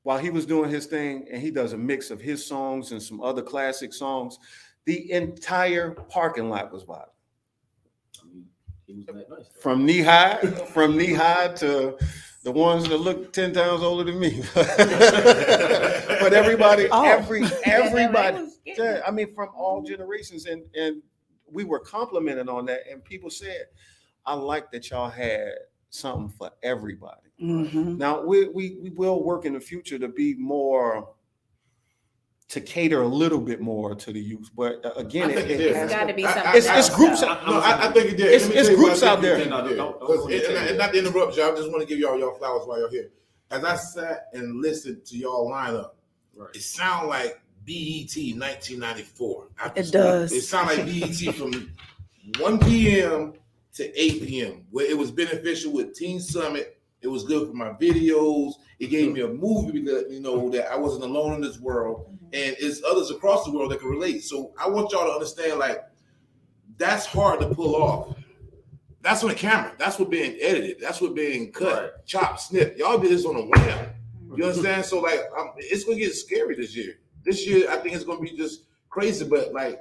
while he was doing his thing, and he does a mix of his songs and some other classic songs, the entire parking lot was wild. I mean, he was that nice. from knee high, from knee high to the ones that look ten times older than me. but everybody, Oh. every everybody, they was getting yeah. I mean, from all generations, and and we were complimented on that, and people said, "I like that y'all had something for everybody." Mhm. Now we we we will work in the future to be more to cater a little bit more to the youth, but uh, again, it, it it is. has It's got to to- be I- I- something. It's- it's groups out- No, I, I think it did. It's- Let me it's groups I out think it there. did. No, no, don't- Because- don't- and, and- and not to interrupt you, I just want to give y'all y'all flowers while you're here. As I sat and listened to y'all lineup, Right. it sound like BET 1994. after It school. does. It sound like BET from 1 p.m. to 8 p.m. Where it was beneficial with Teen Summit. It was good for my videos. It gave me a movie that you know that I wasn't alone in this world, and it's others across the world that can relate. So I want y'all to understand, like, that's hard to pull off. That's on the camera. That's what being edited. That's what being cut, Right. chopped, snipped. Y'all did this on a wham. You understand? So like, um, it's gonna get scary this year. This year, I think it's gonna be just crazy. But like,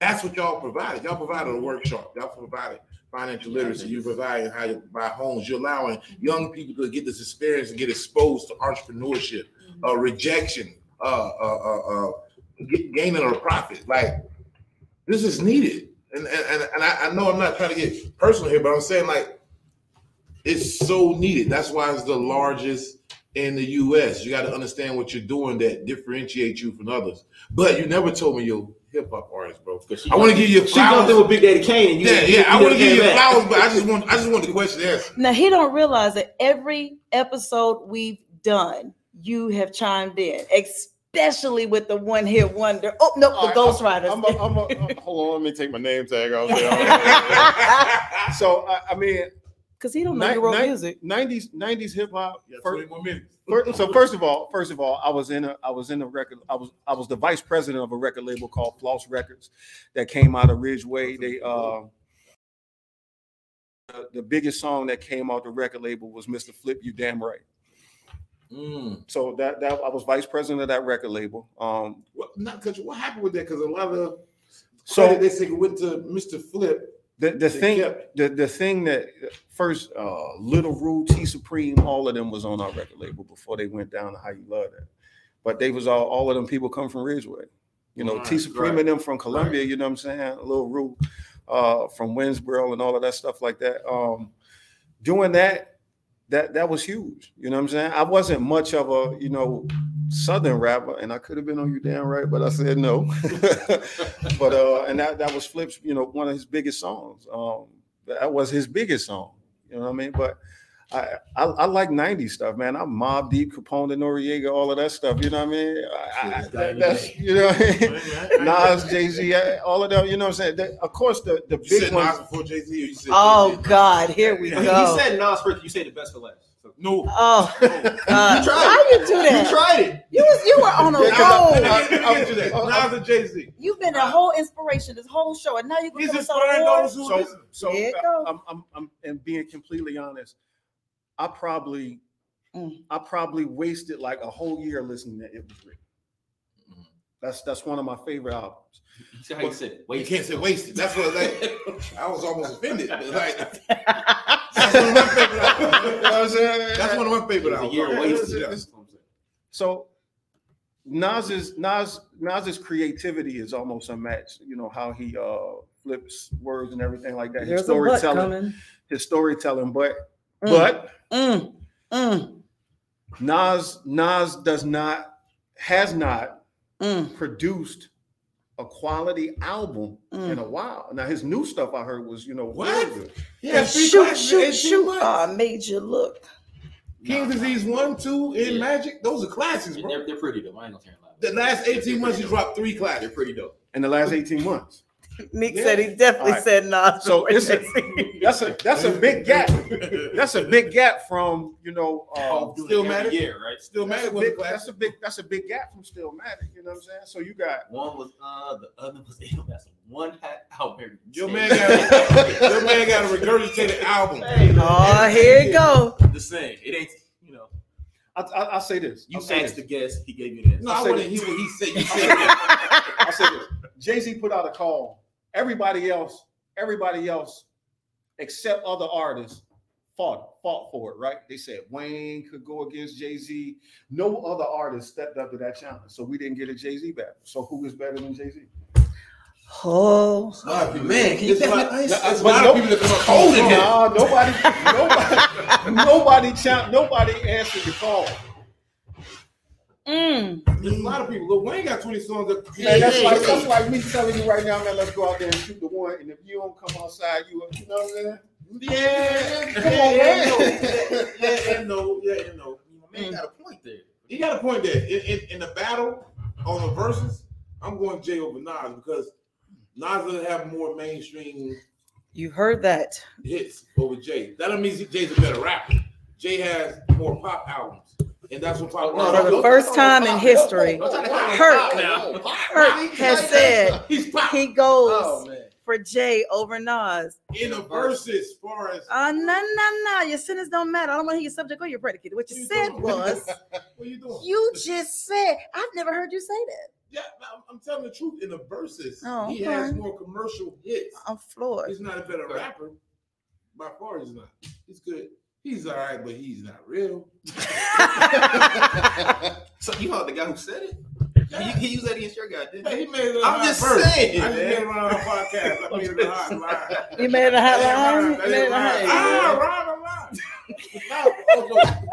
that's what y'all provided. Y'all provided a workshop. Y'all provided financial literacy. You provided how you buy homes. You're allowing young people to get this experience and get exposed to entrepreneurship, uh, rejection, uh, uh, uh, uh, get, gaining a profit. Like, this is needed. And and, and, and I, I know I'm not trying to get personal here, but I'm saying like it's so needed. That's why it's the largest in the US. You got to understand what you're doing that differentiates you from others. But you never told me your hip hop artist, bro. I want to give you She jumped in flowers. with Big Daddy Kane. And you, Yeah, you- yeah. I want to give you came back. flowers, but I just want I just want the question answered. Now he don't realize that every episode we've done, you have chimed in, especially with the one hit wonder. Oh no, All the right, Ghost Riders. I'm a, I'm a, hold on, let me take my name tag off. so I, I mean, Because he don't know Ni- you wrote music. 90s 90s hip hop. Yeah, fir- 21 minutes. so first of all, first of all, I was in a I was in a record. I was I was the vice president of a record label called Floss Records that came out of Ridgeway. They uh the, the biggest song that came out the record label was Mr. Flip You Damn Right. Mm. So that that I was vice president of that record label. Um What, not, cause what happened with that? Because a lot of so so they say it went to Mr. Flip. The, the They thing kept- the, the thing that first uh Little Rule, T Supreme, all of them was on our record label before they went down to How You Love That. But they was all all of them people come from Ridgeway. You know, T Supreme right, and them from Columbia, you know what I'm saying? Little Rule uh from Winnsboro and all of that stuff like that. Um doing that that that was huge. You know what I'm saying? I wasn't much of a, you know, southern rapper, and I could have been on you damn right, but I said no. but uh, and that that was Flip's, you know, one of his biggest songs. Um, that was his biggest song. You know what I mean? But I I, I like '90s stuff, man. I'm Mobb Deep, Capone, and Noreaga, all of that stuff. You know what I mean? I, I, that- that's you know, what I mean? Nas, Jay Z, all of them. You know what I'm saying? That- of course, the the You said big Nas ones. before Jay Z, or you said Oh Jay-Z? God, here we go. He said Nas first. You say the best for last. No. Oh God, You tried why it. you do that? You tried it. You was you were on a Yeah, 'cause I- roll. Let me get- let me get that. Oh, Nas and Jay Z. You've been a whole inspiration this whole show, and now you're gonna inspiring those who So so There it uh, go. I'm, I'm I'm and being completely honest, I probably Mm. I probably wasted like a whole year listening to It Was Written. Mhm. That's that's one of my favorite albums. You see how you said it. You can't say wasted. That's what like I was almost offended. but, Like that's one of my favorite albums. You know what I'm saying? That's one of my favorite albums. year Yeah, wasted. it's- That's what I'm saying. So Nas's Nas Nas's creativity is almost unmatched. You know how he uh flips words and everything like that. His There's storytelling, coming. his storytelling, but Mm. but Mm, mm, Nas Nas does not has not mm, produced a quality album mm. in a while. Now his new stuff I heard was you know What? real good. Yeah, three shoot, shoot, shoot. months. Oh, I made you look. King Disease one, two, and Yeah. Magic. Those are classics, bro. They're, they're pretty though. I ain't gonna turn loud. The last 18 months, he dropped three They're pretty dope. in the last 18 months. Nick Yeah. said he definitely All right. said Nas. So it's a, that's a that's a big gap. That's a big gap from you know uh, Doing Still it every matter? year, right? Still that's, Magic a a that's a big that's a big gap from Stillmatic. You know what I'm saying? So you got One was uh, the other was that's one hat out there. Your man got your man got a regurgitated album. Hey, Oh, here it go. The same. It ain't. You know, I, I, I'll say this. you I'll say asked this. the guest. He gave you the answer. No, I I'll say want to hear what he said. You said. I'll say this. Jay Z put out a call. Everybody else, everybody else, except other artists, fought fought for it. Right? They said Wayne could go against Jay Z. No other artist stepped up to that challenge, so we didn't get a Jay Z battle. So who is better than Jay Z? Oh, A lot Man, can you There's a pass lot- ice? there's a no- of people that come up cold in here. Nah, nobody, nobody, nobody, cha- nobody answered the call. Mm. There's a lot of people. Lil Wayne got 20 songs. That, Man, that's like that's like me telling you right now, man. Let's go out there and shoot the one. And if you don't come outside, you you know what I'm saying? Yeah, Come on, man. Yeah, yeah, yeah, no, yeah, yeah, no. My man got a point there. He got a point there. In, in, in the battle on the verses, I'm going Jay over Nas because Nas doesn't have more mainstream You heard that. hits over Jay. That doesn't Jay's a better rapper. Jay has more pop albums, and that's what pop. No, For the first time in history, don't try to call him Kurt- pop now. Kurt has said he goes Oh for Jay over Nas. In a versus, far as Uh, no, no, no. Your sentence don't matter. I don't want to hear your subject or your predicate. What you you said doing? was, what you doing? you just said, I've never heard you say that. Yeah, I'm- I'm telling the truth. In the verses, Oh, he okay. has more commercial hits. I'm floored. He's not a better rapper. By far, he's not. He's good. He's all right, but he's not real. So you are the guy who said it? Yeah. He, he used that against your guy, didn't Hey, he? he made it. I'm just verse. saying, I just man. made it on our podcast. I made it a hot line. You made it a hot line? That You made it a hot right. line. Ah, right, right. No, I was joking.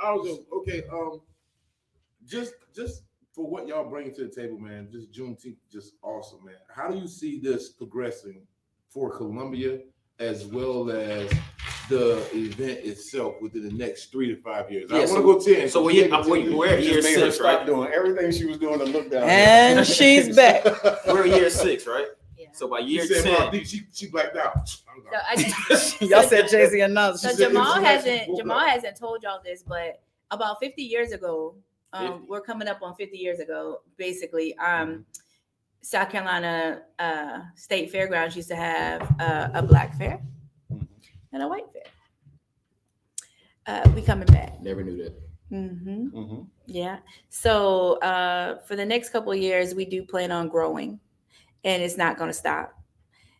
I was joking. Okay, um, just just for what y'all bring to the table, man. Just Juneteenth, just awesome, man. How do you see this progressing for Columbia as well as the event itself within the next three to five years? I Yeah, want to go ten. so we- I'm- we- we're at year made her six, stop right? doing everything she was doing to look down. And she's back. We're in year six, right? Yeah. So by You year said ten, Mark, she she blacked out. So I just, Y'all said Jay Z and Nas. So Jamal hasn't Jamal full-blown. hasn't told y'all this, but about 50 years ago, um, 50. we're coming up on 50 years ago, basically. Um, South Carolina uh, State Fairgrounds used to have uh, a black fair. And a white fair. Uh, we coming back. never knew that. Mm-hmm. Mm-hmm. Yeah. So uh, for the next couple of years, we do plan on growing, and it's not going to stop.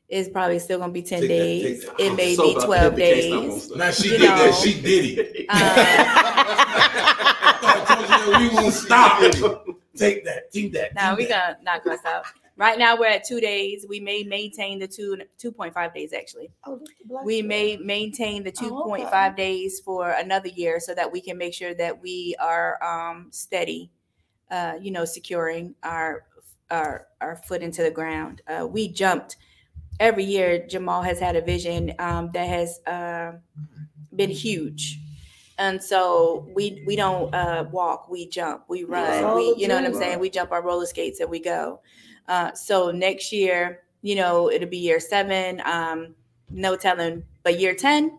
It's probably still going to be 10 Take days. that. It I'm may so be 12 hit the case now, days. Now she You did know. that. She did it. I told you we won't stop. It. Take that. Take that. Now take we that. gonna knock us out. Right now we're at two days. We may maintain the two two point five days actually. We may maintain the two Oh, okay. point five days for another year so that we can make sure that we are um steady, uh, you know, securing our our our foot into the ground. Uh, we jumped every year. Jamal has had a vision um, that has uh, been huge. And so we we don't uh, walk, we jump, we run, we you know what I'm saying. We jump our roller skates and we go. Uh, so next year, you know, it'll be year seven. Um, no telling, but year ten,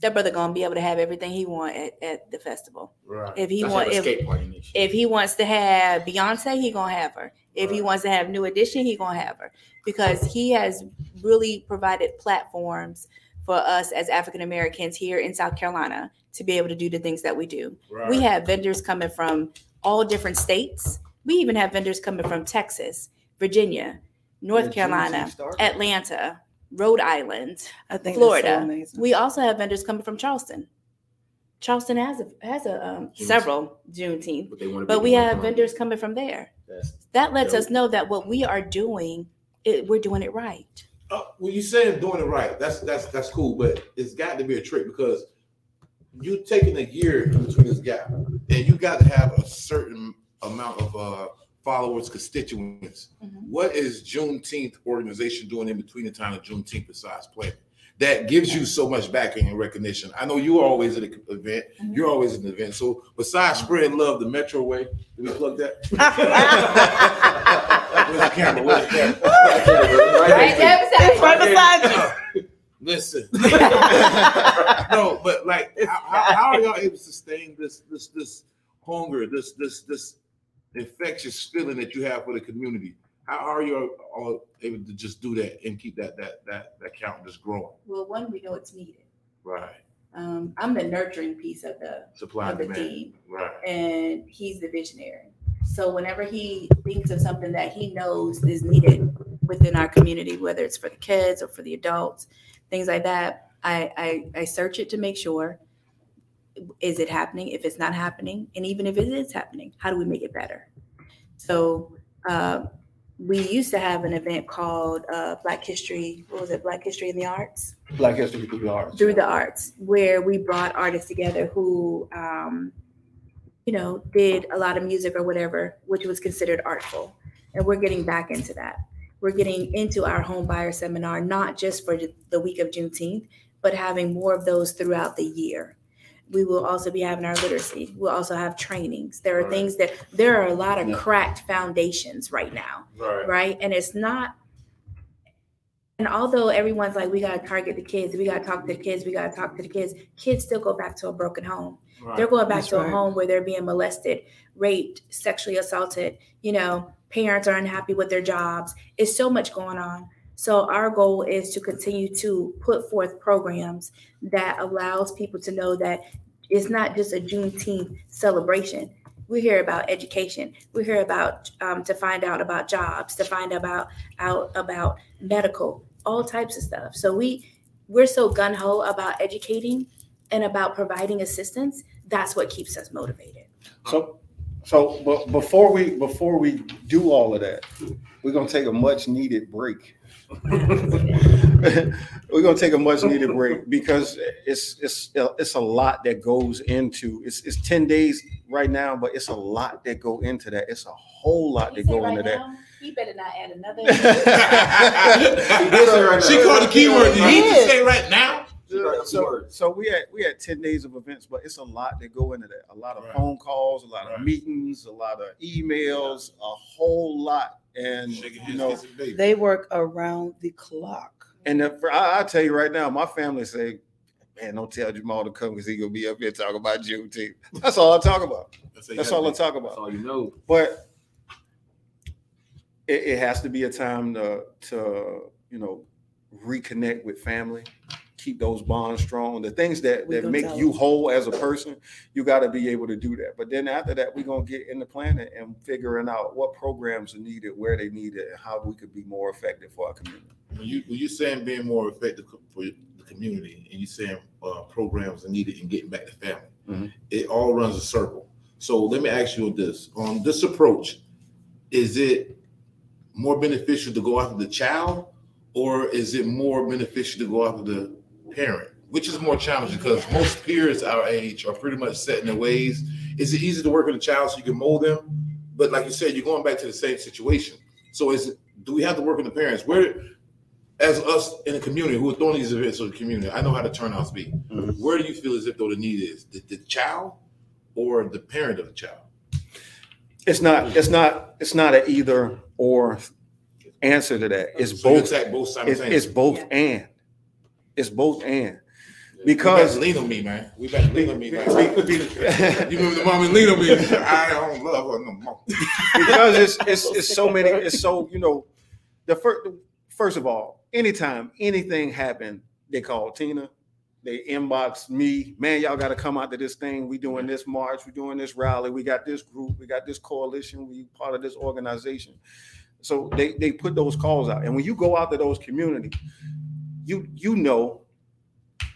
that brother gonna be able to have everything he want at, at the festival. Right. If he Let's want, if skate party next year. if he wants to have Beyonce, he gonna have her. If he wants to have New Edition, he gonna have her because he has really provided platforms for us as African Americans here in South Carolina to be able to do the things that we do. Right. We have vendors coming from all different states. We even have vendors coming from Texas, Virginia, North When Carolina, Atlanta, Rhode Island. I think Florida. So. We also have vendors coming from Charleston. Charleston has a has a um, Juneteenth. several Juneteenth, But they want to. but we have vendors coming from there. That's, That lets us know that what we are doing, it, we're doing it right. Uh, well, you saying doing it right. That's that's that's cool, but it's got to be a trick because you taking a year in between this gap, and you got to have a certain amount of uh, followers, constituents. Mhm. What is Juneteenth organization doing in between the time of Juneteenth besides playing? That gives you so much backing and recognition. I know you're always at an event. Mhm. You're always at an event. So besides spreading love the Metro way, did we plug that? Where's the camera? Where's the camera? Right there beside Right you. beside you. Listen. no, but like, how, how, how are y'all able to sustain this this this hunger, this this this infectious feeling that you have for the community? How are you all able to just do that and keep that that that that count just growing? Well, one, we know it's needed. Right. Um, I'm the nurturing piece of the Supply of the demand. team, Right. and he's the visionary. So whenever he thinks of something that he knows is needed within our community, whether it's for the kids or for the adults, things like that, I I, I search it to make sure is it happening? If it's not happening, and even if it is happening, how do we make it better? So uh, we used to have an event called uh, Black History. What was it? Black History in the Arts Black History through the arts. through the arts, where we brought artists together who, um, you know, did a lot of music or whatever, which was considered artful. And we're getting back into that. We're getting into our home buyer seminar, not just for the week of Juneteenth, but having more of those throughout the year. We will also be having our literacy. We'll also have trainings. There are Right. things that there are a lot of Yeah. cracked foundations right now Right. right? And it's not. And although everyone's like, we gotta target the kids, we gotta talk to the kids, we gotta talk to the kids, kids still go back to a broken home. They're going back That's to a home where they're being molested, raped, sexually assaulted. You know, parents are unhappy with their jobs. It's so much going on. So our goal is to continue to put forth programs that allows people to know that it's not just a Juneteenth celebration. We hear about education. We hear about um, to find out about jobs, to find about out about medical, all types of stuff. So we we're so gun ho about educating and about providing assistance. That's what keeps us motivated. So, so, but before we, before we do all of that, we're gonna take a much needed break. We're gonna take a much needed break because it's, it's, it's a lot that goes into, it's, it's ten days right now, but it's a lot that go into that. It's a whole lot that go into that. He better not add another. She called the keyword. You need to did. say right now. So, so we had we had ten days of events, but it's a lot that go into that. A lot of Right. phone calls, a lot of meetings, a lot of emails, a whole lot. And you know. They work around the clock. and uh, the, I, I tell you right now, my family say, "Man, don't tell Jamal to come because he gonna be up here talking about Juneteenth." That's all I talk about. That's all I talk That's about. all you know. But it, it has to be a time to to you know reconnect with family, keep those bonds strong. The things that We that make you them. whole as a person, you got to be able to do that. But then after that, we're gonna get in the planning and figuring out what programs are needed, where they need it, and how we could be more effective for our community. When you when you saying being more effective for the community, and you saying uh, programs are needed and getting back to family, Mhm. it all runs a circle. So let me ask you this: on this approach, is it more beneficial to go after the child, or is it more beneficial to go after the parent? Which is more challenging because most peers our age are pretty much set in their ways. Is it easy to work with a child so you can mold them? But like you said, you're going back to the same situation. So is it, do we have to work with the parents? Where as us in the community who are throwing these events to the community, I know how the turnouts be. Mhm. Where do you feel as if though the need is the, the child or the parent of the child? It's not. It's not. It's not an either or answer to that. It's So you both. attack both It's, it's both Yeah. and. It's both and. Because lean on me, man. We better lean on me, be- you remember the moment lean on me? I don't love her no more. because it's it's it's so many it's so you know the first first of all anytime anything happened they call tina. They inbox me. Man y'all got to come out to this thing. We doing this march. We doing this rally. We got this group. We got this coalition. We part of this organization. So they they put those calls out. And when you go out to those communities you you know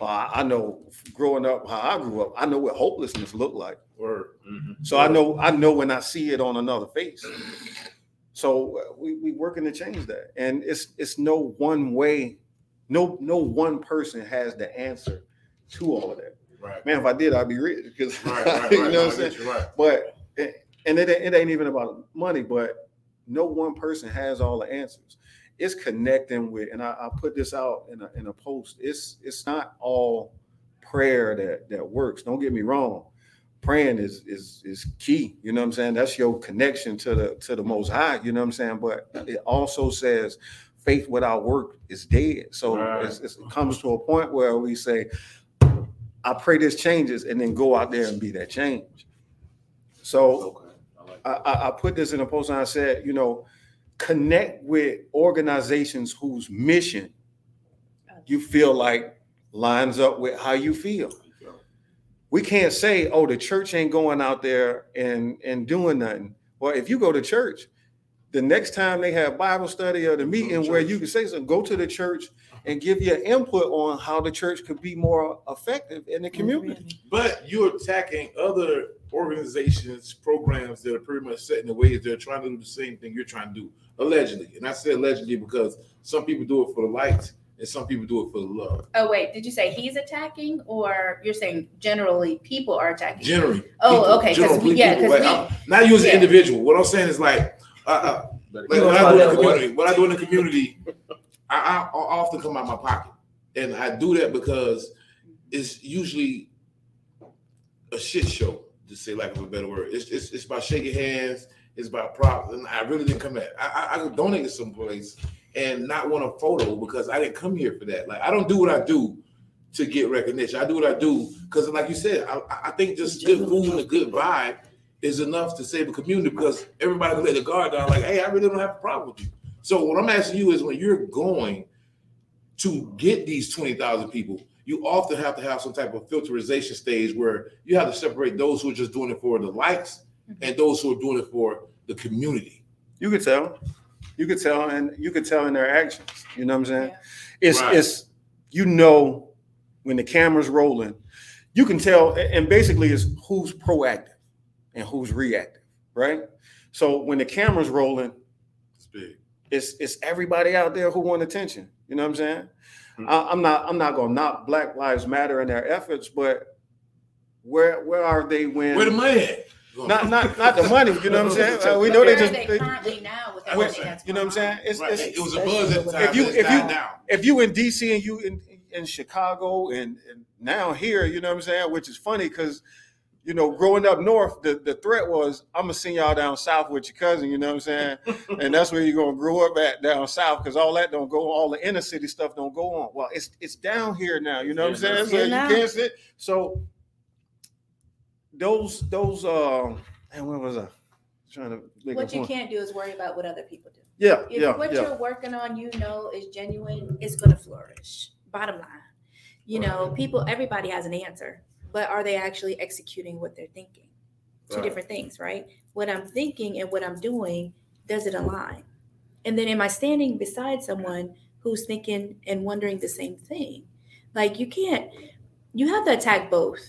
uh, I know growing up how I grew up, I know what hopelessness looked like. Or So I know I know when I see it on another face. So uh, we we working to change that, and it's it's no one way, no no one person has the answer to all of that. right, Man, if I did, I'd be rich because right, right, right. you know what I'm saying. right. But and it, it ain't even about money, but no one person has all the answers. It's connecting with, and I, I put this out in a in a post. It's it's not all prayer that that works. Don't get me wrong. Praying is is is key. You know what I'm saying? That's your connection to the to the most high, you know what I'm saying? But it also says faith without work is dead. So Right. it's, it's- it comes to a point where we say, I pray this changes, and then go out there and be that change. So Okay. I like I, I, I put this in a post and I said, you know, connect with organizations whose mission you feel like lines up with how you feel. We can't say, oh, the church ain't going out there and and doing nothing. Well, if you go to church, the next time they have Bible study or the meeting where you can say something, go to the church and give your input on how the church could be more effective in the community. But you're attacking other organizations, programs that are pretty much set in the ways they're trying to do the same thing you're trying to do, allegedly. And I say allegedly because some people do it for the likes and some people do it for the love. Oh wait, did you say he's attacking, or you're saying generally people are attacking? Generally. Oh, people- okay, 'cause generally we- yeah, people, 'cause but we- not you as an individual. What I'm saying is like, uh, uh, But like you when know, I do in the what- community, what I do in the community, I, I, I often come out my pocket, and I do that because it's usually a shit show, to say lack of a better word. It's it's, it's about shaking hands. It's about props, and I really didn't come at. I, I, I could donate to and not want a photo because I didn't come here for that. Like I don't do what I do to get recognition. I do what I do because, like you said, I, I think just good food and a good vibe is enough to save a community because everybody can let the guard down. Like, hey, I really don't have a problem with you. So what I'm asking you is when you're going to get these 20,000 people, you often have to have some type of filterization stage where you have to separate those who are just doing it for the likes and those who are doing it for the community. You could tell. You could tell, and you could tell in their actions. You know what I'm saying? Yeah. It's Right. it's you know when the camera's rolling, you can tell, and basically it's who's proactive and who's reactive, right? So when the camera's rolling, It's big. it's it's everybody out there who want attention. You know what I'm saying? Mhm. I, I'm not I'm not gonna knock Black Lives Matter and their efforts, but where where are they when Where the money at? Not not not the money? You know what I'm saying? Uh, we know they where just are they they- currently now with That's everything what that's you know what I'm saying? It's, Right. it's It was a buzz at the time. If you- if you- died down. if you in DC and you in in Chicago and, and now here, you know what I'm saying, which is funny because you know, growing up north, the, the threat was I'm gonna send y'all down south with your cousin, you know what I'm saying? and that's where you're gonna grow up at down south because all that don't go, all the inner city stuff don't go on. Well, it's it's down here now, you know what I'm saying? So Here you can't sit. So those those uh and where was I? Trying to make What you point. can't do is worry about what other people do. Yeah, If yeah, what yeah. you're working on, you know, is genuine, it's going to flourish. Bottom line, you know, people, everybody has an answer, but are they actually executing what they're thinking? Two Right. different things, right? What I'm thinking and what I'm doing, does it align? And then am I standing beside someone who's thinking and wondering the same thing? Like you can't, you have to attack both,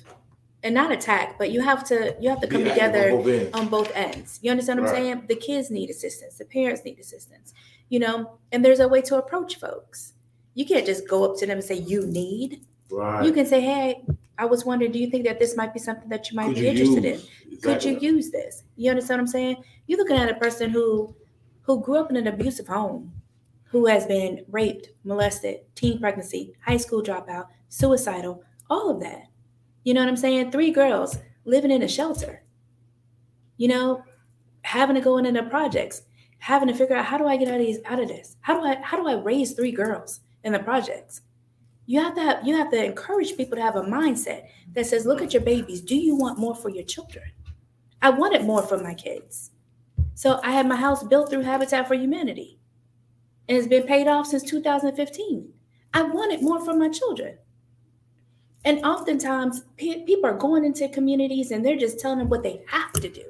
and not attack, but you have to you have to come on together both on both ends. You understand what I'm saying? The kids need assistance, the parents need assistance, you know, and there's a way to approach folks. You can't just go up to them and say, You need. Right. You can say, Hey, I was wondering, do you think that this might be something that you might Could be you interested use- in? Could you use this? You understand what I'm saying? You're looking at a person who who grew up in an abusive home, who has been raped, molested, teen pregnancy, high school dropout, suicidal, all of that. You know what I'm saying? Three girls living in a shelter. You know, having to go in into the projects, having to figure out how do I get out of these out of this? How do I how do I raise three girls in the projects? You have to have, you have to encourage people to have a mindset that says, look at your babies. Do you want more for your children? I wanted more for my kids. So I had my house built through Habitat for Humanity. And it's been paid off since 2015. I wanted more for my children. And oftentimes, pe- people are going into communities and they're just telling them what they have to do.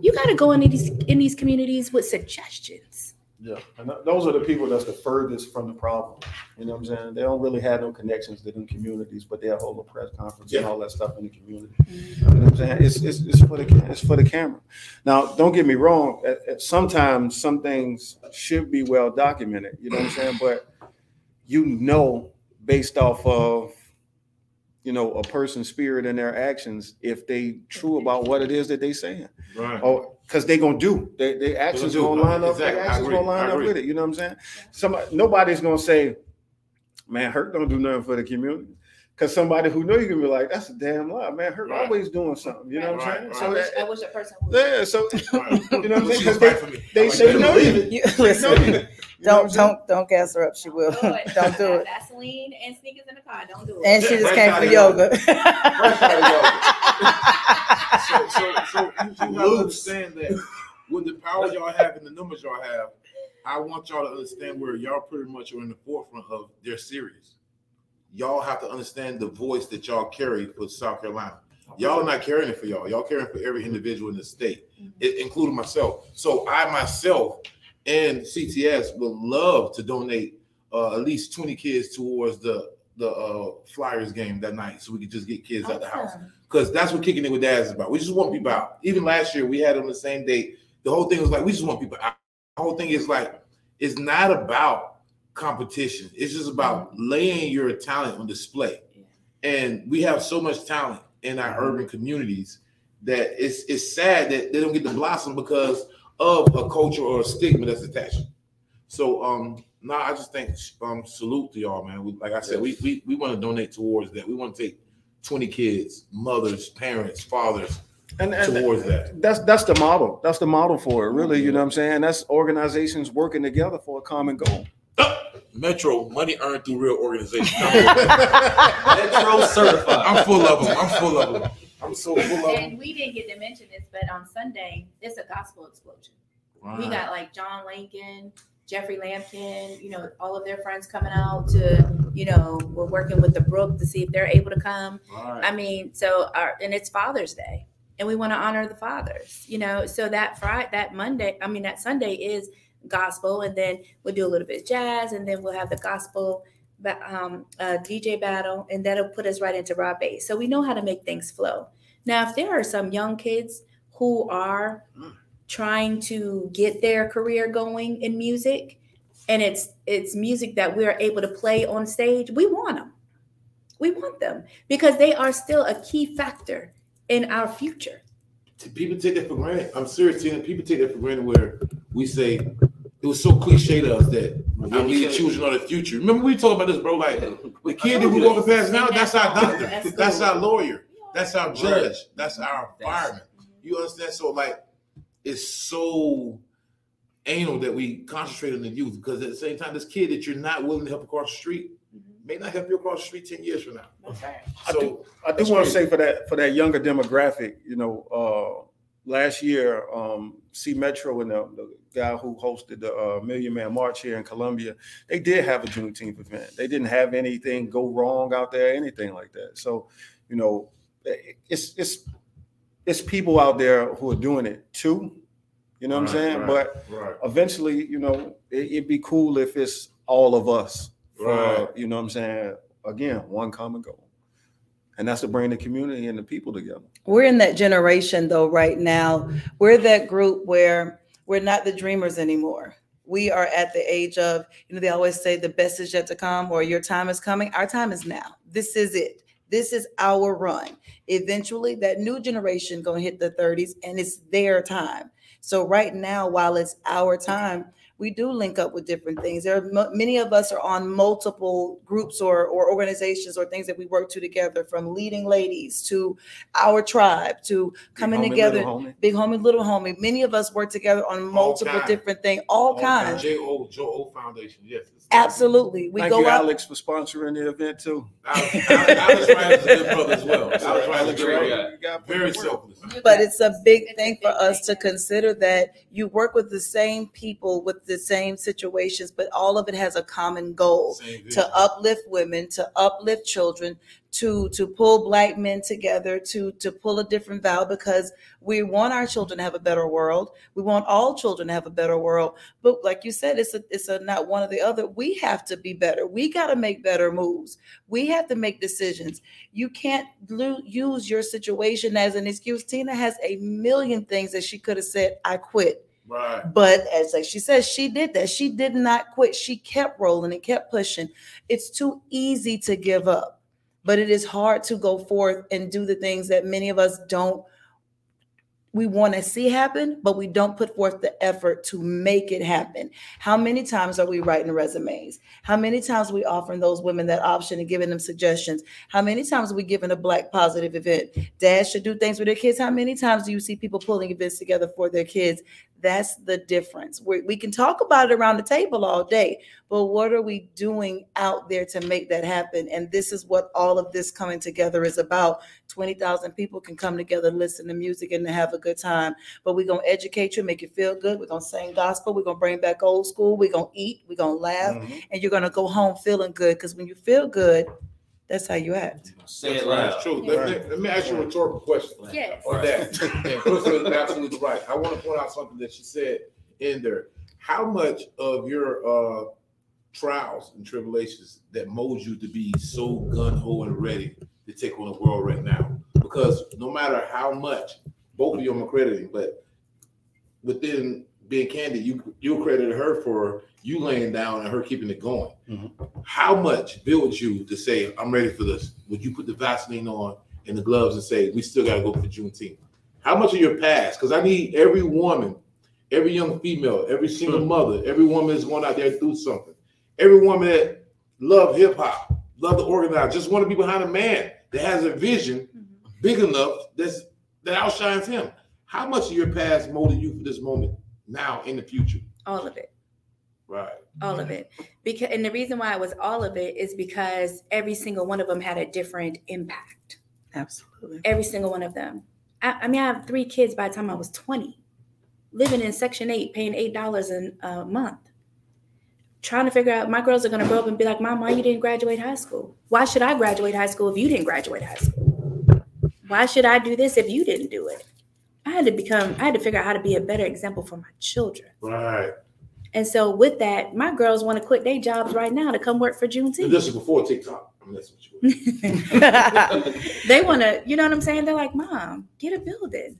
You got to go into these in these communities with suggestions. Yeah, and th- those are the people that's the furthest from the problem. You know what I'm saying? They don't really have no connections to them communities, but they'll hold a press conference and all that stuff in the community. You know what I'm saying? It's, it's, it's for the, it's for the camera. Now, don't get me wrong. At, at sometimes some things should be well documented, you know what I'm saying? But you know, based off of, you know, a person's spirit and their actions, if they true about what it is that they saying. Right. Oh, because they gonna do. They they actions do. gonna line up. Exactly. Their actions agree. gonna line up with it. You know what I'm saying? Somebody nobody's gonna say, man, Hurt don't do nothing for the community. Cause somebody who know you can be like, that's a damn lie, man. Hurt Right. always doing something. You know what I'm Right, saying? right. So I wish, that- I wish a person would. yeah, so Right. you know what I'm saying? Because they, right for they I say no. that. You, You, they know you. listen, You know what don't I'm saying? don't don't gas her up. She will. Do it. don't do it. Vaseline and sneakers in the car. Don't do it. And she just Fresh came for of yoga. Fresh out So, so, so you, you have to understand that with the power y'all have and the numbers y'all have, I want y'all to understand where y'all pretty much are in the forefront of their series. Y'all have to understand the voice that y'all carry for South Carolina. Y'all are not carrying it for y'all. Y'all carrying for every individual in the state, mm-hmm. i- including myself. So I myself and CTS would love to donate uh, at least 20 kids towards the the uh, Flyers game that night, so we could just get kids out the house because that's what kicking it with dads is about. We just want people out. Even last year, we had on the same date. The whole thing was like we just want people out. The whole thing is like it's not about competition. It's just about laying your talent on display. And we have so much talent in our urban communities that it's it's sad that they don't get to blossom because of a culture or a stigma that's attached. So um no, I just think um salute to y'all, man. We, like I said, we we, we want to donate towards that. We want to take 20 kids, mothers, parents, fathers And, and towards that. that's that's the model. That's the model for it, really. You know what I'm saying? That's organizations working together for a common goal. Metro money earned through real organization. Metro certified. I'm full of them. I'm full of them. I'm so full of. And we didn't get to mention this, but on Sunday, it's a gospel explosion. We got like John Lincoln, Jeffrey Lampkin, you know, all of their friends coming out to, you know, we're working with the Brook to see if they're able to come. Right. I mean, so our and it's Father's Day, and we want to honor the fathers, you know. So that Friday, that Monday, I mean that Sunday is gospel, and then we'll do a little bit of jazz, and then we'll have the gospel ba- um, uh, DJ battle, and that'll put us right into Rob Base. So we know how to make things flow. Now, if there are some young kids who are trying to get their career going in music, and it's it's music that we're able to play on stage, we want them. We want them because they are still a key factor in our future. People take that for granted. I'm serious, Tina. People take that for granted where we say it was so cliche to us that I lead the children of the future. Remember we talked about this, bro? Like the kid that we walking past now, that's our doctor, That's that's our lawyer, that's our judge, that's our environment. You understand? So like, it's so anal that we concentrate on the youth because at the same time, this kid that you're not willing to help across the street may not help you across the street ten years from now. I So do, I do want to say for that for that younger demographic, you know, uh, last year, um, C Metro and the, the guy who hosted the uh, Million Man March here in Columbia, they did have a Juneteenth event. They didn't have anything go wrong out there, anything like that. So, you know, it's it's it's people out there who are doing it too. You know what I'm saying? right. But right, eventually, you know, it, it'd be cool if it's all of us. For, Right. you know what I'm saying? Again, one common goal. And that's to bring the community and the people together. We're in that generation though, right now. We're that group where we're not the dreamers anymore. We are at the age of, you know, they always say the best is yet to come or your time is coming. Our time is now. This is it. This is our run. Eventually, that new generation gonna hit the 30s and it's their time. So right now, while it's our time, we do link up with different things. There are mo- many of us are on multiple groups or, or organizations or things that we work to together, from leading ladies to our tribe to coming Big homie, together. homie. Big homie, little homie. Many of us work together on multiple different things, all kinds. J O Joe Foundation. Yes. Absolutely. We Thank go you, out. Alex, for sponsoring the event too. Alex, Alex, Alex Ryan is a good brother as well. Alex Ryan is a good brother. You gotta put Very in selfless. But it's a big thing for us to consider that you work with the same people with the same situations, but all of it has a common goal. To uplift women, to uplift children, to to pull black men together, to to pull a different vow because we want our children to have a better world. We want all children to have a better world. But like you said, it's a it's a not one or the other. We have to be better. We got to make better moves. We have to make decisions. You can't lo- use your situation as an excuse. Tina has a million things that she could have said. I quit. Right. But as like she says, she did that. She did not quit. She kept rolling and kept pushing. It's too easy to give up, but it is hard to go forth and do the things that many of us don't. We want to see happen, but we don't put forth the effort to make it happen. How many times are we writing resumes? How many times are we offering those women that option and giving them suggestions? How many times are we giving a black positive event? Dads should do things with their kids. How many times do you see people pulling events together for their kids? That's the difference. We, we can talk about it around the table all day, but what are we doing out there to make that happen? And this is what all of this coming together is about. 20,000 people can come together, listen to music, and have a good time. But we're going to educate you, make you feel good. We're going to sing gospel. We're going to bring back old school. We're going to eat. We're going to laugh. Mhm. And you're going to go home feeling good because when you feel good, that's how you act. Say it That's right. loud. It's true. Let, me- let me ask you a rhetorical question Yes. on that. And Crystal is absolutely right. I want to point out something that she said in there. How much of your uh, trials and tribulations that mold you to be so gun ho and ready to take on the world right now? Because no matter how much, both of you I'm accrediting, but within being candid, you you credited her for you laying down and her keeping it going. Mhm. How much built you to say, I'm ready for this? Would you put the Vaseline on and the gloves and say, we still gotta go for Juneteenth? How much of your past? Because I need every woman, every young female, every single mother, every woman that's going out there to do something. Every woman that love hip hop, love to organize, just want to be behind a man that has a vision big enough that's that outshines him. How much of your past molded you for this moment now in the future? All of it. Right. all of it because and the reason why it was all of it is because every single one of them had a different impact Absolutely. every single one of them. I, I mean, I have three kids by the time I was 20, living in Section 8, paying $8 a a month. Trying to figure out, my girls are going to grow up and be like, Mom, why you didn't graduate high school? Why should I graduate high school if you didn't graduate high school? Why should I do this if you didn't do it? I had to become, I had to figure out how to be a better example for my children. Right. And so with that, my girls want to quit their jobs right now to come work for And Juneteenth. this is before TikTok. I'm messing with you. they want to, you know what I'm saying? They're like, Mom, get a building.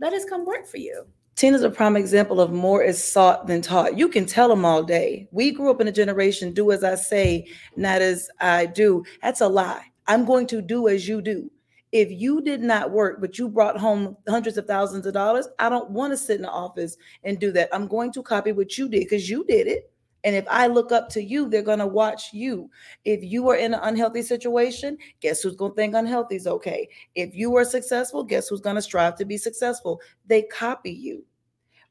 Let us come work for you. Tina's a prime example of more is sought than taught. You can tell them all day. We grew up in a generation, do as I say, not as I do. That's a lie. I'm going to do as you do. If you did not work, but you brought home hundreds of thousands of dollars, I don't want to sit in the office and do that. I'm going to copy what you did because you did it. And if I look up to you, they're going to watch you. If you are in an unhealthy situation, guess who's going to think unhealthy is okay? If you are successful, guess who's going to strive to be successful? They copy you.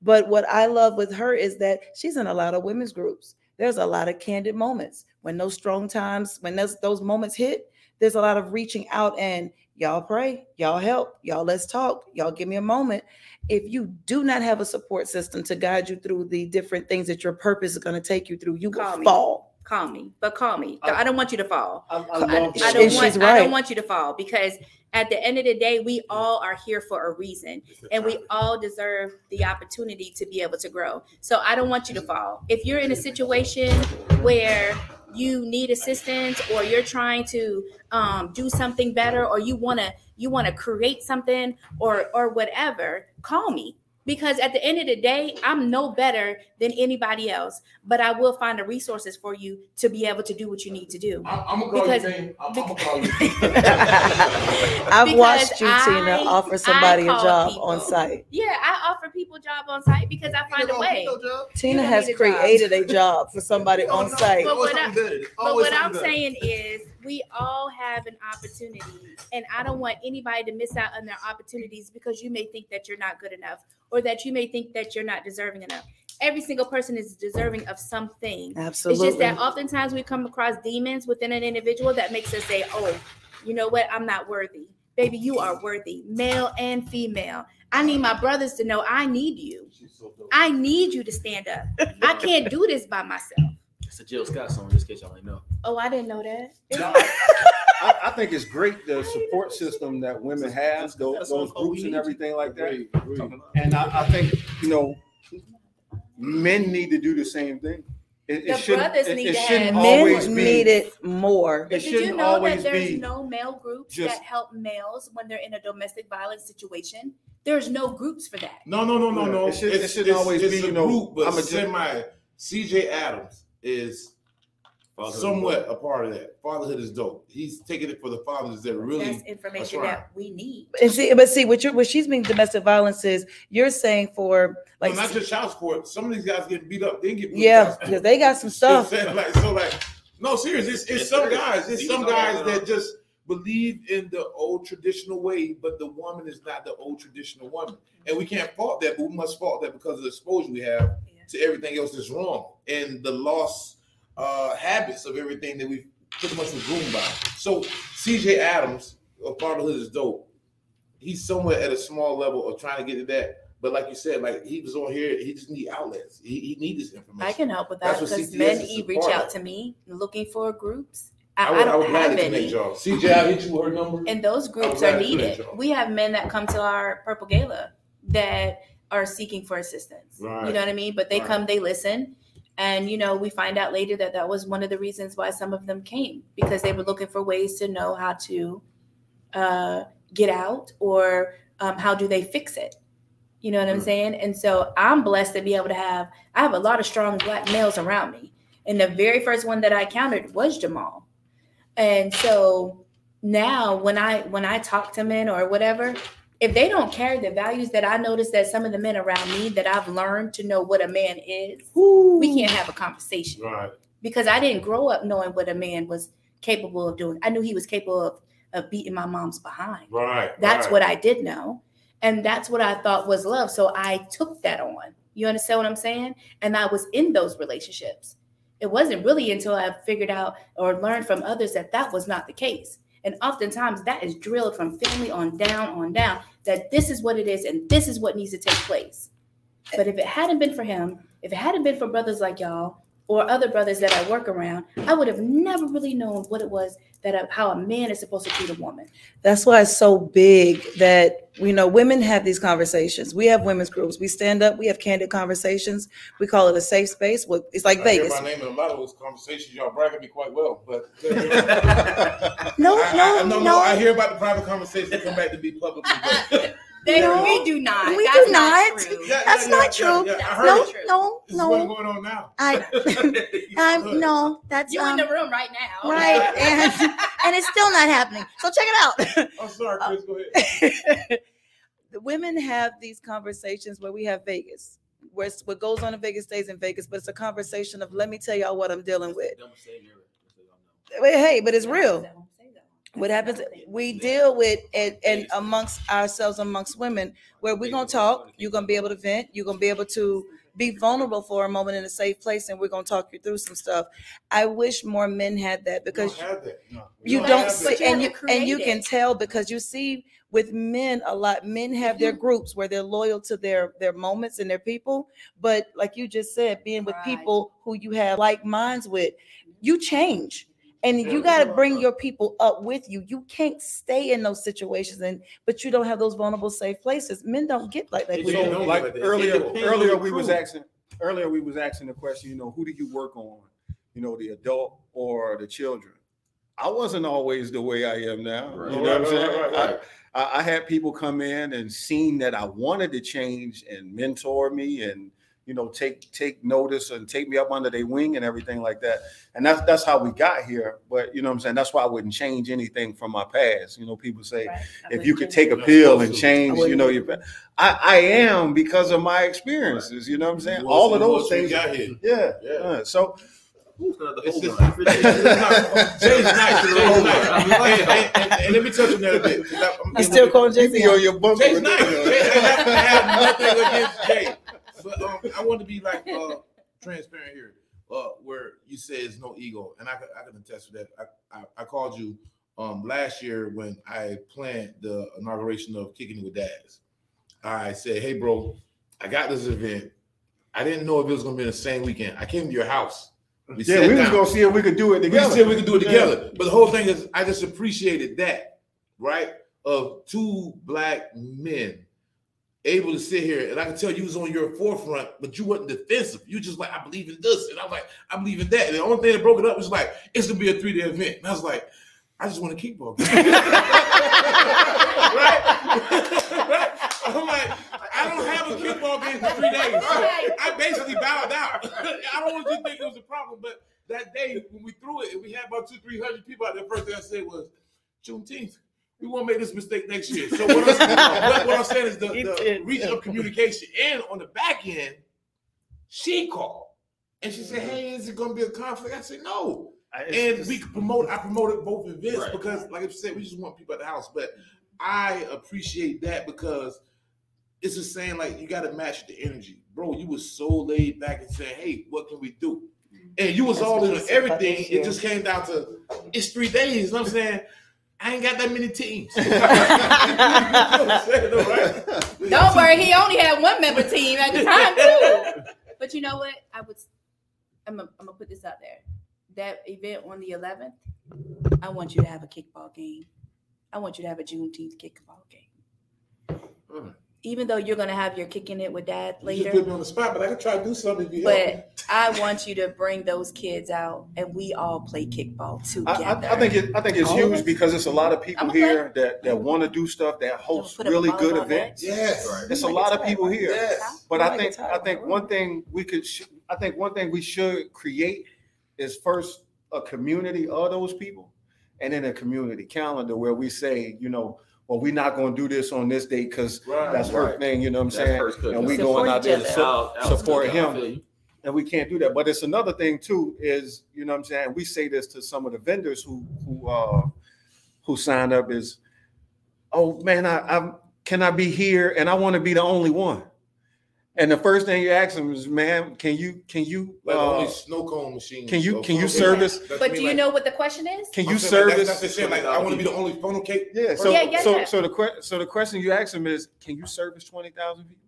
But what I love with her is that she's in a lot of women's groups. There's a lot of candid moments. When those strong times, when those, those moments hit, there's a lot of reaching out and y'all pray, y'all help, y'all let's talk, y'all give me a moment. If you do not have a support system to guide you through the different things that your purpose is going to take you through, you Call will me. fall. Call me, but call me. I- I don't want you to fall. I, I I, I don't want. she's I don't want you to fall because at the end of the day, we all are here for a reason, and we all deserve the opportunity to be able to grow. So I don't want you to fall. If you're in a situation where you need assistance or you're trying to um, do something better or you want to you want to create something or or whatever call me because at the end of the day i'm no better than anybody else but i will find the resources for you to be able to do what you need to do I'm, I'm gonna call Because- you name. I'm, I'm gonna call you. I've watched you, I- Tina, offer somebody a job people. on site. yeah i offer people job on site because i find a way Tina has need a job. created a job for somebody Oh, on no. site. But what I, but what I'm something better. saying is, we all have an opportunity, and I don't want anybody to miss out on their opportunities because you may think that you're not good enough, or that you may think that you're not deserving enough. Every single person is deserving of something. Absolutely. It's just that oftentimes we come across demons within an individual that makes us say, "Oh, you know what? I'm not worthy." Baby, you are worthy, male and female. I need my brothers to know I need you. I need you to stand up. I can't do this by myself. It's a Jill Scott song, just in case y'all ain't know. Oh, I didn't know that. No, I, I think it's great the support system that women have, those, those groups and everything like that. And I, I think, you know, men need to do the same thing. It, it The shouldn't, brothers it, need it to shouldn't have- always Men be. need it more. It did you shouldn't know always that there's be no male groups just- that help males when they're in a domestic violence situation? There's no groups for that. No, no, no, no, no. it should- it It's- shouldn't always it's be, a you know, group, but I'm a gen- semi. CJ Adams is somewhat a part of that. Fatherhood is dope. He's taking it for the fathers that really. That's information right. that we need. And see, but see, what you're what she's meaning domestic violence is you're saying for Like, like not just child support. Some of these guys getting beat up. They get put yeah, because they got some You know stuff. I'm? Like so, like no, serious. It's, it's It's some serious. guys. It's These some guys that just believe in the old traditional way, but the woman is not the old traditional woman, and we can't fault that. But we must fault that because of the exposure we have to everything else that's wrong and the lost uh, habits of everything that we pretty much was groomed by. So C.J. Adams of Fatherhood is dope. He's somewhere at a small level of trying to get to that. But like you said, like he was on here, he just need outlets. He, he need this information. I can help with that because CTS men is e- a reach out of. to me looking for groups. I I, would, I I don't would have gladly connect any. y'all. CJ, I'll hit you with her number. And those groups are needed. We have men that come to our Purple Gala that are seeking for assistance. Right. You know what I mean? But they Right. come, they listen. And, you know, we find out later that that was one of the reasons why some of them came because they were looking for ways to know how to uh, get out or um, how do they fix it. You know what I'm Mm. saying? And so I'm blessed to be able to have, I have a lot of strong black males around me. And the very first one that I encountered was Jamal. And so now when I when I talk to men or whatever, if they don't carry the values that I notice that some of the men around me that I've learned to know what a man is, we can't have a conversation Right. because I didn't grow up knowing what a man was capable of doing. I knew he was capable of, of beating my mom's behind. Right. That's right. what I did know. And that's what I thought was love. So I took that on. You understand what I'm saying? And I was in those relationships. It wasn't really until I figured out or learned from others that that was not the case. And oftentimes that is drilled from family on down, on down, that this is what it is and this is what needs to take place. But if it hadn't been for him, if it hadn't been for brothers like y'all or other brothers that I work around, I would have never really known what it was that a, how a man is supposed to treat a woman. That's why it's so big that you know women have these conversations. We have women's groups. We stand up. We have candid conversations. We call it a safe space. Well, It's like I hear Vegas. my name in a lot of those conversations. Y'all bragging me quite well, but No, I, I, no, no, no. I hear about the private conversations that come back to be publicly. But They, No. we do not. We That's do not. true. Yeah, That's yeah, not yeah, true. yeah, yeah. I No, no, what's no. going on now. I, I'm no. That's You in um, the room right now. right, and and it's still not happening. So check it out. I'm sorry, Chris. Go ahead. the women have these conversations where we have Vegas, where it's, what goes on in Vegas stays in Vegas, but it's a conversation of let me tell y'all what I'm dealing with. Wait, Hey, but it's real. What happens? We deal with and and amongst ourselves, amongst women, where we're gonna talk. You're gonna be able to vent. You're gonna be able to be vulnerable for a moment in a safe place, and we're gonna talk you through some stuff. I wish more men had that because We don't have that. No, you don't don't have see, that. and you and you can tell because you see with men a lot men have their groups where they're loyal to their their moments and their people but like you just said being with Right. people who you have like minds with you change and Yeah, you got to bring your people up with you you can't stay in those situations and but you don't have those vulnerable safe places men don't get like that It So Yeah, don't like give earlier, earlier we was asking, earlier we was asking the question, you know, who do you work on? You know, the adult or the children? I wasn't always the way I am now. Right. You know what I'm Right, saying? right, right, right. I, I, I had people come in and seen that I wanted to change and mentor me and you know take take notice and take me up under their wing and everything like that. And that's that's how we got here. But you know what I'm saying? That's why I wouldn't change anything from my past. You know, people say Right. if you could take a pill and change, you know, your I, I am because of my experiences. You know what I'm saying? You All of those things. you got here. Yeah, Yeah. yeah. So It's just- Hold on. Jay's nice. Jay's Hold on. nice. I'm And, and, and, and let me touch on that a bit. 'cause I'm- I still calling you be Jay on your bumper. Jay's with nice. this, Jay, I, have, I have nothing against Jay, but um, I want to be like uh, transparent here. Uh, where you say it's no ego, and I can I can attest to that. I, I, I called you um last year when I planned the inauguration of Kicking with Dads. I said, "Hey, bro, I got this event. I didn't know if it was gonna be the same weekend. I came to your house. We Yeah, we was gonna see if we could do it together. We said we could do it Yeah. together. But the whole thing is, I just appreciated that, right? Of two black men able to sit here, and I can tell you was on your forefront, but you wasn't defensive. You just like, I believe in this, and I'm like, I believe in that. And the only thing that broke it up was like, it's gonna be a three day event. And I was like, I just want to keep ball. right? right? I'm like, I don't have a kickball game for three days. I basically bowed out. I don't want you to think it was a problem, but that day when we threw it, we had about two, three hundred people out there. First thing I said was Juneteenth. We won't make this mistake next year. So what I'm, what, I'm saying is the, He the reach of communication, and on the back end, she called and she said, mm-hmm. "Hey, is it going to be a conflict?" I said, "No." and we could promote. I promoted both events Right. because, like I said, we just want people at the house. But I appreciate that because it's just saying like you got to match the energy, bro. You was so laid back and saying, "Hey, what can we do?" And you was That's all in you on said about everything. It just came down to it's three days. You know what I'm saying? I ain't got that many teams. You know what I'm saying, though, right? Don't worry, he only had one member team at the time too. But you know what? I would. I'm gonna, I'm gonna put this out there. That event on the 11th, I want you to have a kickball game. I want you to have a Juneteenth kickball game. Mm. Even though you're gonna have your kicking it with dad later. You later, put me on the spot, but I can try to do something if you help but I want you to bring those kids out and we all play kickball I, together. I, I think it, I think it's All huge because it's a lot of people I'm okay. here that, that want to do stuff that host put up a really good volleyball net. events. Yes. Right. It's a lot of people here. Yes. But Like I a think I think one thing we could sh- I think one thing we should create is first a community of those people, and then a community calendar where we say, you know, well, we're not going to do this on this date because Right. that's her Right. thing. You know what I'm That's saying? first. And we Support going out there to su- Al- Al's support cooking, I him. and we can't do that. But it's another thing too is you know what I'm saying we say this to some of the vendors who who uh who signed up is, oh man, I, I can I be here and I want to be the only one. And the first thing you ask them is, "Man, can you can you Like uh, only snow cone machine. can you or can you service That's But do you like- know what the question is? can I'm you saying, like, service That's, that's the shit. Like I want to be the only funnel cake. yeah so Yeah, yeah, so yeah. so the que- so the question you ask them is can you service 20,000 people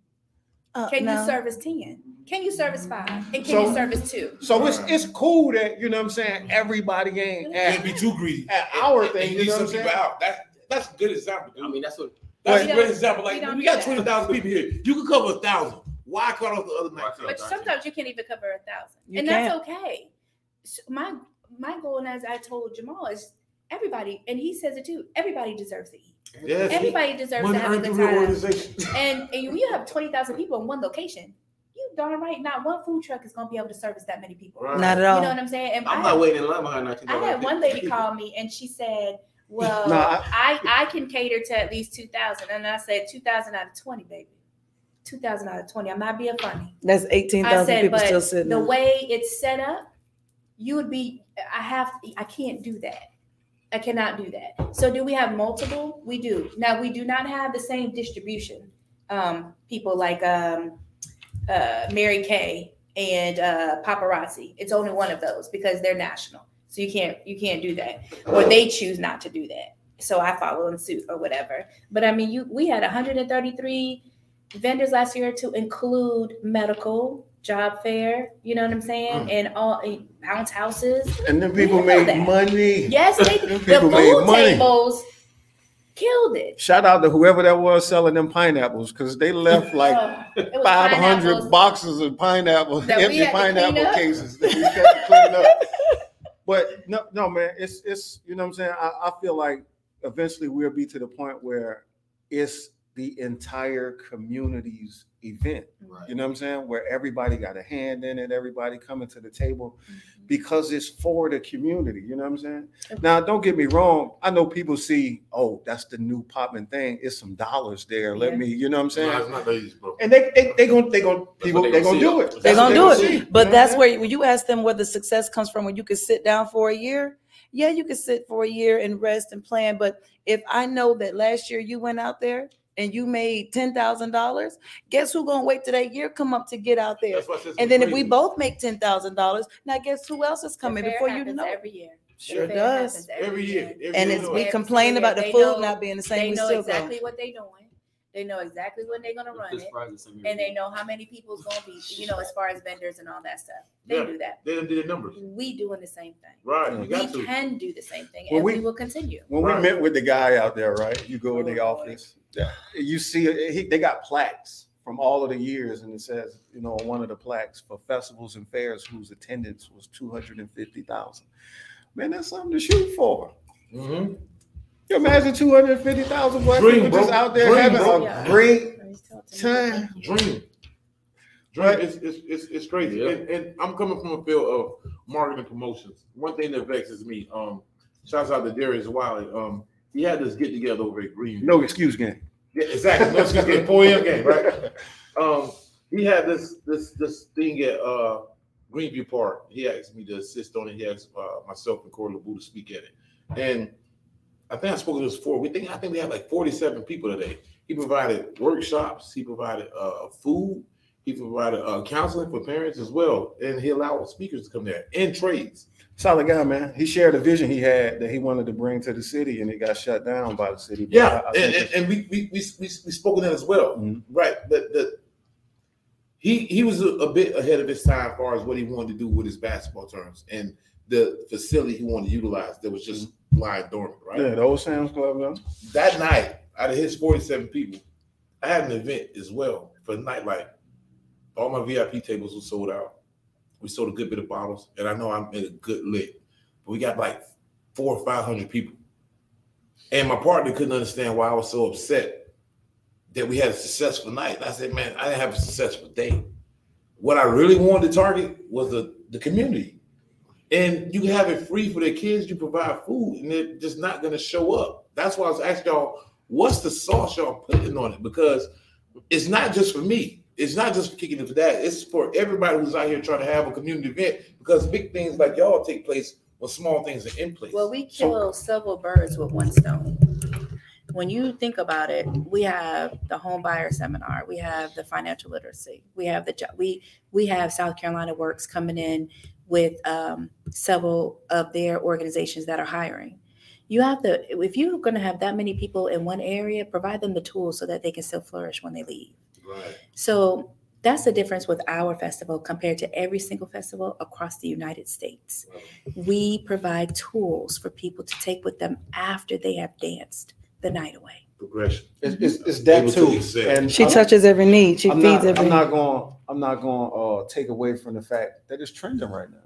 Uh, Can no. you service ten? Can you service five? And can So- you service two? so it's it's cool that you know what I'm saying everybody ain't Can't at, be too greedy. at our And- thing and you leave know what I'm saying out. That that's a good example. Dude. I mean, that's what. That's a great example. we Like don't we got twenty thousand people here. You can cover a thousand. Why cut off the other Why nine? But sometimes you can't even cover a thousand, You and that's okay. So my my goal, and as I told Jamal, is everybody, and he says it too. Everybody deserves to eat. Yes. Everybody deserves Money to have a good time. organization. And, and when you have twenty thousand people in one location, you darn right, not one food truck is going to be able to service that many people. Right. Not at all. You know what I'm saying? And I'm I, not waiting in line behind that. I had one lady call me and she said, "Well, No, I, I can cater to at least two thousand. And I said, 2,000 out of twenty, baby. Two thousand out of twenty. I'm not being funny. That's eighteen I people still sitting. the way it's set up, you would be. I have. I can't do that. I cannot do that. So, do we have multiple? We do. Now, we do not have the same distribution. Um, people like um, uh, Mary Kay and uh, paparazzi. It's only one of those because they're national. So you can't you can't do that, or they choose not to do that. So I follow in suit or whatever. But I mean, you we had 133 vendors last year to include medical, job fair. You know what I'm saying, mm. and all and bounce houses. and then people made that. money Yes, they the people made food money. tables killed it. shout out to whoever that was selling them pineapples because they left like Oh, it was 500 boxes of pineapple, empty had to clean pineapple cases that we had to clean up. But no, no, man, it's it's you know what I'm saying. I, I feel like eventually we'll be to the point where it's the entire community's event. You know what I'm saying? Where everybody got a hand in it, everybody coming to the table mm-hmm. because it's for the community. You know what I'm saying? Now, don't get me wrong. I know people see, oh, that's the new popping thing. It's some dollars there. Let me, you know what I'm saying? No, it's not. And they they they gonna they gonna people they they gonna gonna do it. They're That's gonna do it. see. But You know that's where when you ask them where the success comes from, when you could sit down for a year, yeah, you could sit for a year and rest and plan. But if I know that last year you went out there and you made ten thousand dollars, guess who gonna wait till that year come up to get out there? That's why And then if we both make ten thousand dollars, now guess who else is The coming fair before you happens know? it? every year. The Sure fair does. happens every year, every And year it's we we do it. complain about the They food know- not being the same. They We know still exactly go. what they're doing. They know exactly when they're gonna run it, and they know how many people's gonna be. You know, as far as vendors and all that stuff. They Yeah. do that. They done did the numbers. We doing the same thing. Right, you We got to. can do the same thing, Well, and we- we will continue. When Right. we met with the guy out there, right? You go in the Oh, office, yeah, you see he, they got plaques from all of the years, and it says, you know, on one of the plaques for festivals and fairs whose attendance was two hundred and fifty thousand. Man, that's something to shoot for. Mhm. You imagine two hundred and fifty thousand black Dream, people just out there Dream, having bro. a Yeah. great time. Dream. Dream. Right. It's, it's, it's, it's crazy. Yeah. And, and I'm coming from a field of marketing promotions. One thing that vexes me, um, shouts out to Darius Wiley. Um, he had this get together over at Green. No excuse game. Yeah, exactly. No, just getting 4 a.m. game, right? Um, he had this this this thing at uh Greenview Park. He asked me to assist on it. He asked uh, myself and Corey LeBou to speak at it. And I think I spoke to this before. We think I think we had like 47 people today. He provided workshops, he provided uh food, he provided uh counseling for parents as well. And he allowed speakers to come there and trades. Solid guy, man. He shared a vision he had that he wanted to bring to the city, and it got shut down by the city. But Yeah, I- I and, and, and we, we we we we spoke of that as well, Mhm. right? But the he he was a, a bit ahead of his time as far as what he wanted to do with his basketball terms and the facility he wanted to utilize that was just lying dormant, right? yeah, the old Sam's Club, though. That night, out of his forty-seven people, I had an event as well for nightlife. All my VIP tables were sold out. We sold a good bit of bottles, and I know I made a good lick, but we got like four or five hundred people. And my partner couldn't understand why I was so upset that we had a successful night. I said, man, I didn't have a successful day. What I really wanted to target was the, the community. And you can have it free for their kids, you provide food, and they're just not gonna show up. That's why I was asking y'all, what's the sauce y'all putting on it? Because it's not just for me. It's not just for kicking it for that. It's for everybody who's out here trying to have a community event because big things like y'all take place when small things are in place. Well, we So- kill several birds with one stone. when you think about it, we have the home buyer seminar, we have the financial literacy, we have the job, we we have South Carolina Works coming in with um, several of their organizations that are hiring. You have to, if you're going to have that many people in one area, provide them the tools so that they can still flourish when they leave. Right. So that's the difference with our festival compared to every single festival across the United States. We provide tools for people to take with them after they have danced the night away. Progression. It's, it's, it's that Able to too. And She I'm- touches every need. She I'm feeds not, every I'm not going, I'm not going, uh, take away from the fact that it's trending right now.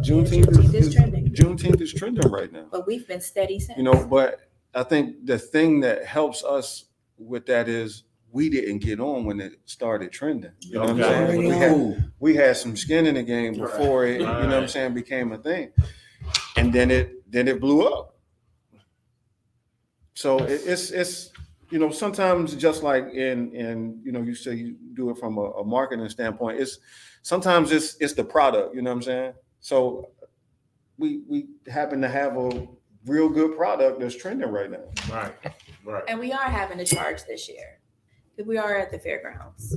Juneteenth Juneteenth is, is trending. Juneteenth is trending right now. But we've been steady since. You know, but I think the thing that helps us with that is we didn't get on when it started trending. You know what I'm saying? We had, we had some skin in the game before it, you know what I'm saying, became a thing. And then it, then it blew up. So it, it's, it's, you know, sometimes just like in, in, you know, you say you do it from a, a marketing standpoint, it's, sometimes it's, it's the product, you know what I'm saying? So we, we happen to have a real good product that's trending right now. Right. Right. And we are having a charge this year. We are at the fairgrounds.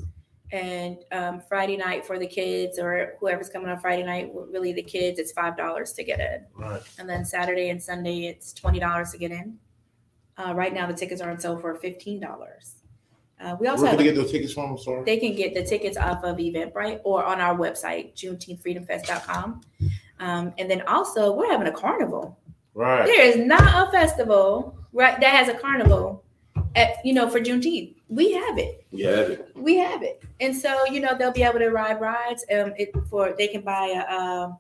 And um, Friday night for the kids or whoever's coming on Friday night, really the kids, it's five dollars to get in. Right. And then Saturday and Sunday, it's twenty dollars to get in. Uh, right now, the tickets are on sale for fifteen dollars. Uh, we also Where have can they get those tickets from? I'm sorry. they can get the tickets off of Eventbrite or on our website, JuneteenthFreedomFest.com. Um, and then also, we're having a carnival. Right. There is not a festival right that has a carnival at you know for Juneteenth. We have it. Yeah, We have it, and so you know they'll be able to ride rides. Um, it for they can buy a um,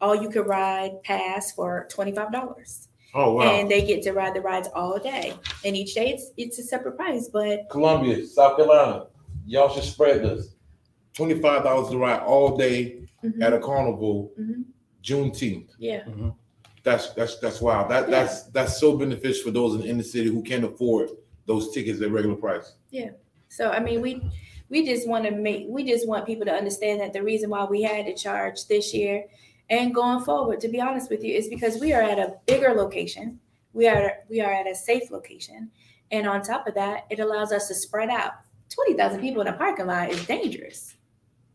all you can ride pass for twenty five dollars, Oh wow. and they get to ride the rides all day. And each day it's it's a separate price, but Columbia, South Carolina. Y'all should spread this. Twenty-five dollars to ride all day mhm, at a carnival, Mhm. Juneteenth. yeah, That's that's that's wow. That that's that's so beneficial for those in the inner city who can't afford those tickets at regular price. Yeah. So I mean, we we just want to make we just want people to understand that the reason why we had to charge this year and going forward, to be honest with you, is because we are at a bigger location. We are we are at a safe location, and on top of that, it allows us to spread out. Twenty thousand people in a parking lot is dangerous,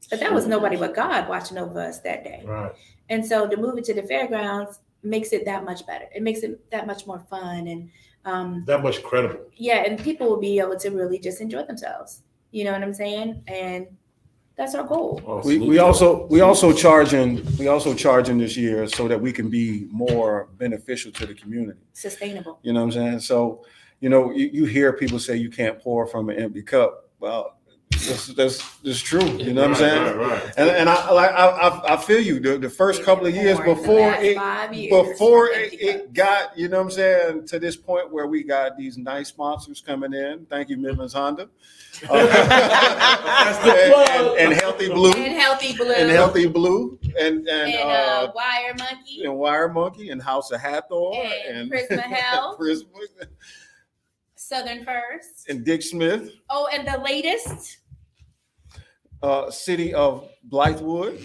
but that was nobody but God watching over us that day. Right. And so to move it to the fairgrounds makes it that much better. It makes it that much more fun and. Um, That much credible. yeah, and people will be able to really just enjoy themselves. You know what I'm saying? And that's our goal. Oh, We, we also, we also charging, we also charging this year so that we can be more beneficial to the community. Sustainable. You know what I'm saying? So, you know, you, you hear people say you can't pour from an empty cup. Well, that's, that's, that's true. You know what I'm saying? Right, right. And, and I, like, I, I, I feel you. The, the first couple of years More the before last it, five years, before it, it got, you know what I'm saying, to this point where we got these nice sponsors coming in. Thank you, Midlands Honda. That's and, and, and Healthy Blue. And healthy blue. And Healthy Blue. And, and, And, uh, uh, wire monkey. and Wire Monkey and House of Hathor And Prisma Health. Prisma, Southern First. and Dick Smith, Oh, and the latest. uh, City of Blythewood.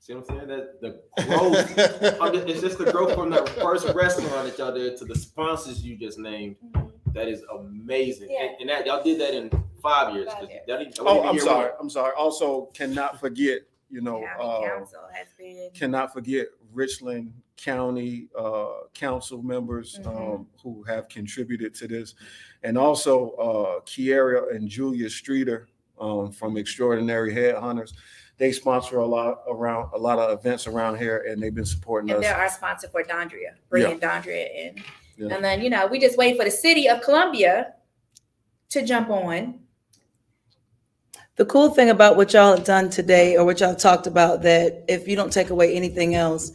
see what I'm saying? That the growth. I'm just- it's just the growth from that first restaurant that y'all did to the sponsors you just named. That is amazing. Yeah. And, and that y'all did that in five years. 'cause Five years. that didn't- that Oh, wasn't I'm year sorry. one. I'm sorry. Also, cannot forget, you know, County uh, Council has been. cannot forget Richland County uh, council members Mhm. um, who have contributed to this, and also uh, Kiera and Julia Streeter um, from Extraordinary Headhunters. They sponsor a lot around a lot of events around here, and they've been supporting And us. they're our sponsor for Dondria, bringing Dondria in. Yeah. And then, you know, we just wait for the city of Columbia to jump on. The cool thing about what y'all have done today, or what y'all talked about, that if you don't take away anything else,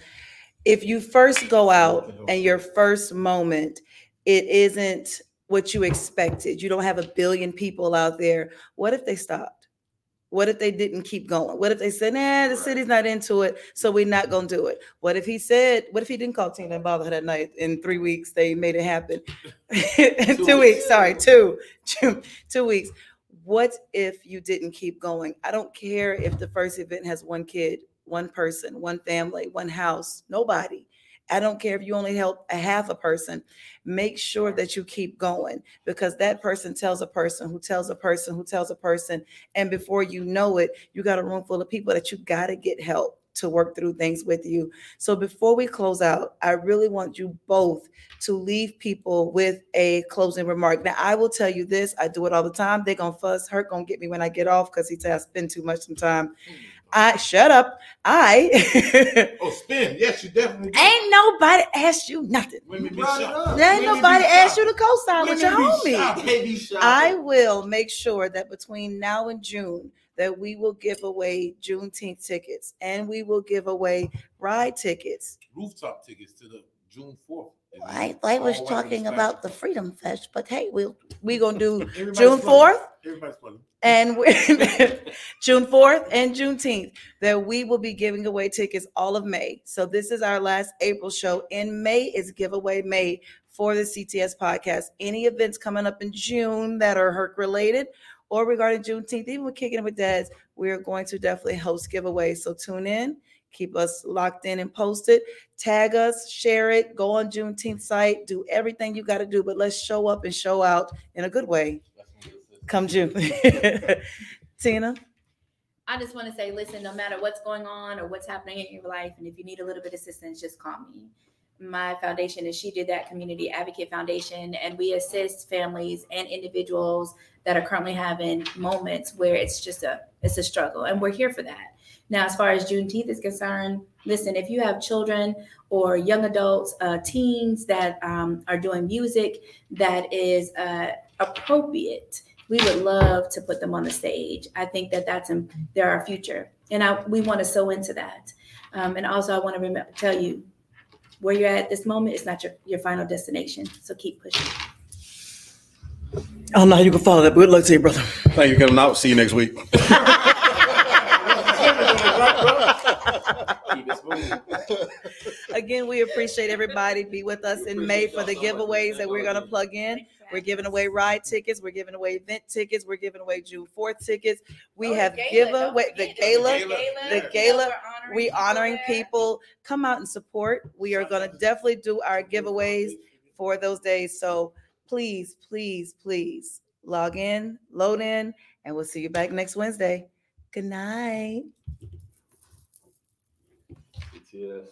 if you first go out and your first moment, it isn't what you expected. You don't have a billion people out there. What if they stopped? What if they didn't keep going? What if they said, nah, the city's not into it, so we're not gonna do it? What if he said, what if he didn't call Tina and bother her that night? In three weeks, they made it happen. Two Two weeks, weeks. sorry, two, two, two weeks. What if you didn't keep going? I don't care if the first event has one kid, one person, one family, one house, nobody. I don't care if you only help a half a person. Make sure that you keep going because that person tells a person who tells a person who tells a person. And before you know it, you got a room full of people that you got to get help to work through things with you. So before we close out, I really want you both to leave people with a closing remark. Now, I will tell you this, I do it all the time. They're gonna fuss, Hurt gonna get me when I get off because he says I spend too much time. Mm. I shut up. I Oh, spin. Yes, you definitely. do. ain't nobody asked you nothing. Women be brought it shocked. up. There ain't Women be nobody asked shocked. you to co-sign with your homie. shocked. Baby shot. I will make sure that between now and June that we will give away Juneteenth tickets and we will give away ride tickets. Rooftop tickets to the June fourth. I, I was talking about the Freedom Fest, but hey, we'll we gonna do June June fourth Everybody's funny. and we, June fourth and Juneteenth that we will be giving away tickets all of May. So this is our last April show. In May is giveaway May for the CTS podcast. Any events coming up in June that are Herc related or regarding Juneteenth, even with kicking it with dads, we are going to definitely host giveaways. So tune in, keep us locked in and posted. Tag us, share it, go on Juneteenth site, do everything you got to do, but let's show up and show out in a good way. Come June. Tina. I just want to say, listen, no matter what's going on or what's happening in your life, and if you need a little bit of assistance, just call me. My foundation is She Did That Community Advocate Foundation, and we assist families and individuals that are currently having moments where it's just a it's a struggle, and we're here for that. Now, as far as Juneteenth is concerned, listen, if you have children or young adults, uh, teens that um, are doing music that is uh, appropriate, we would love to put them on the stage. I think that that's in, they're our future, and I, we want to sew into that. Um, and also, I want to remember, tell you where you're at this moment is not your, your final destination. So keep pushing. Oh no, you can follow that. Good luck to you, brother. Thank you for coming out. See you next week. Keep it smooth. Again, we appreciate everybody. Be with us in May for the giveaways that we're gonna plug in. We're giving away ride tickets. We're giving away event tickets. We're giving away June fourth tickets. We have giveaway the gala. the gala, We honoring people. Come out and support. We are gonna definitely do our giveaways for those days. So please, please, please log in, load in, and we'll see you back next Wednesday. Good night. BTS.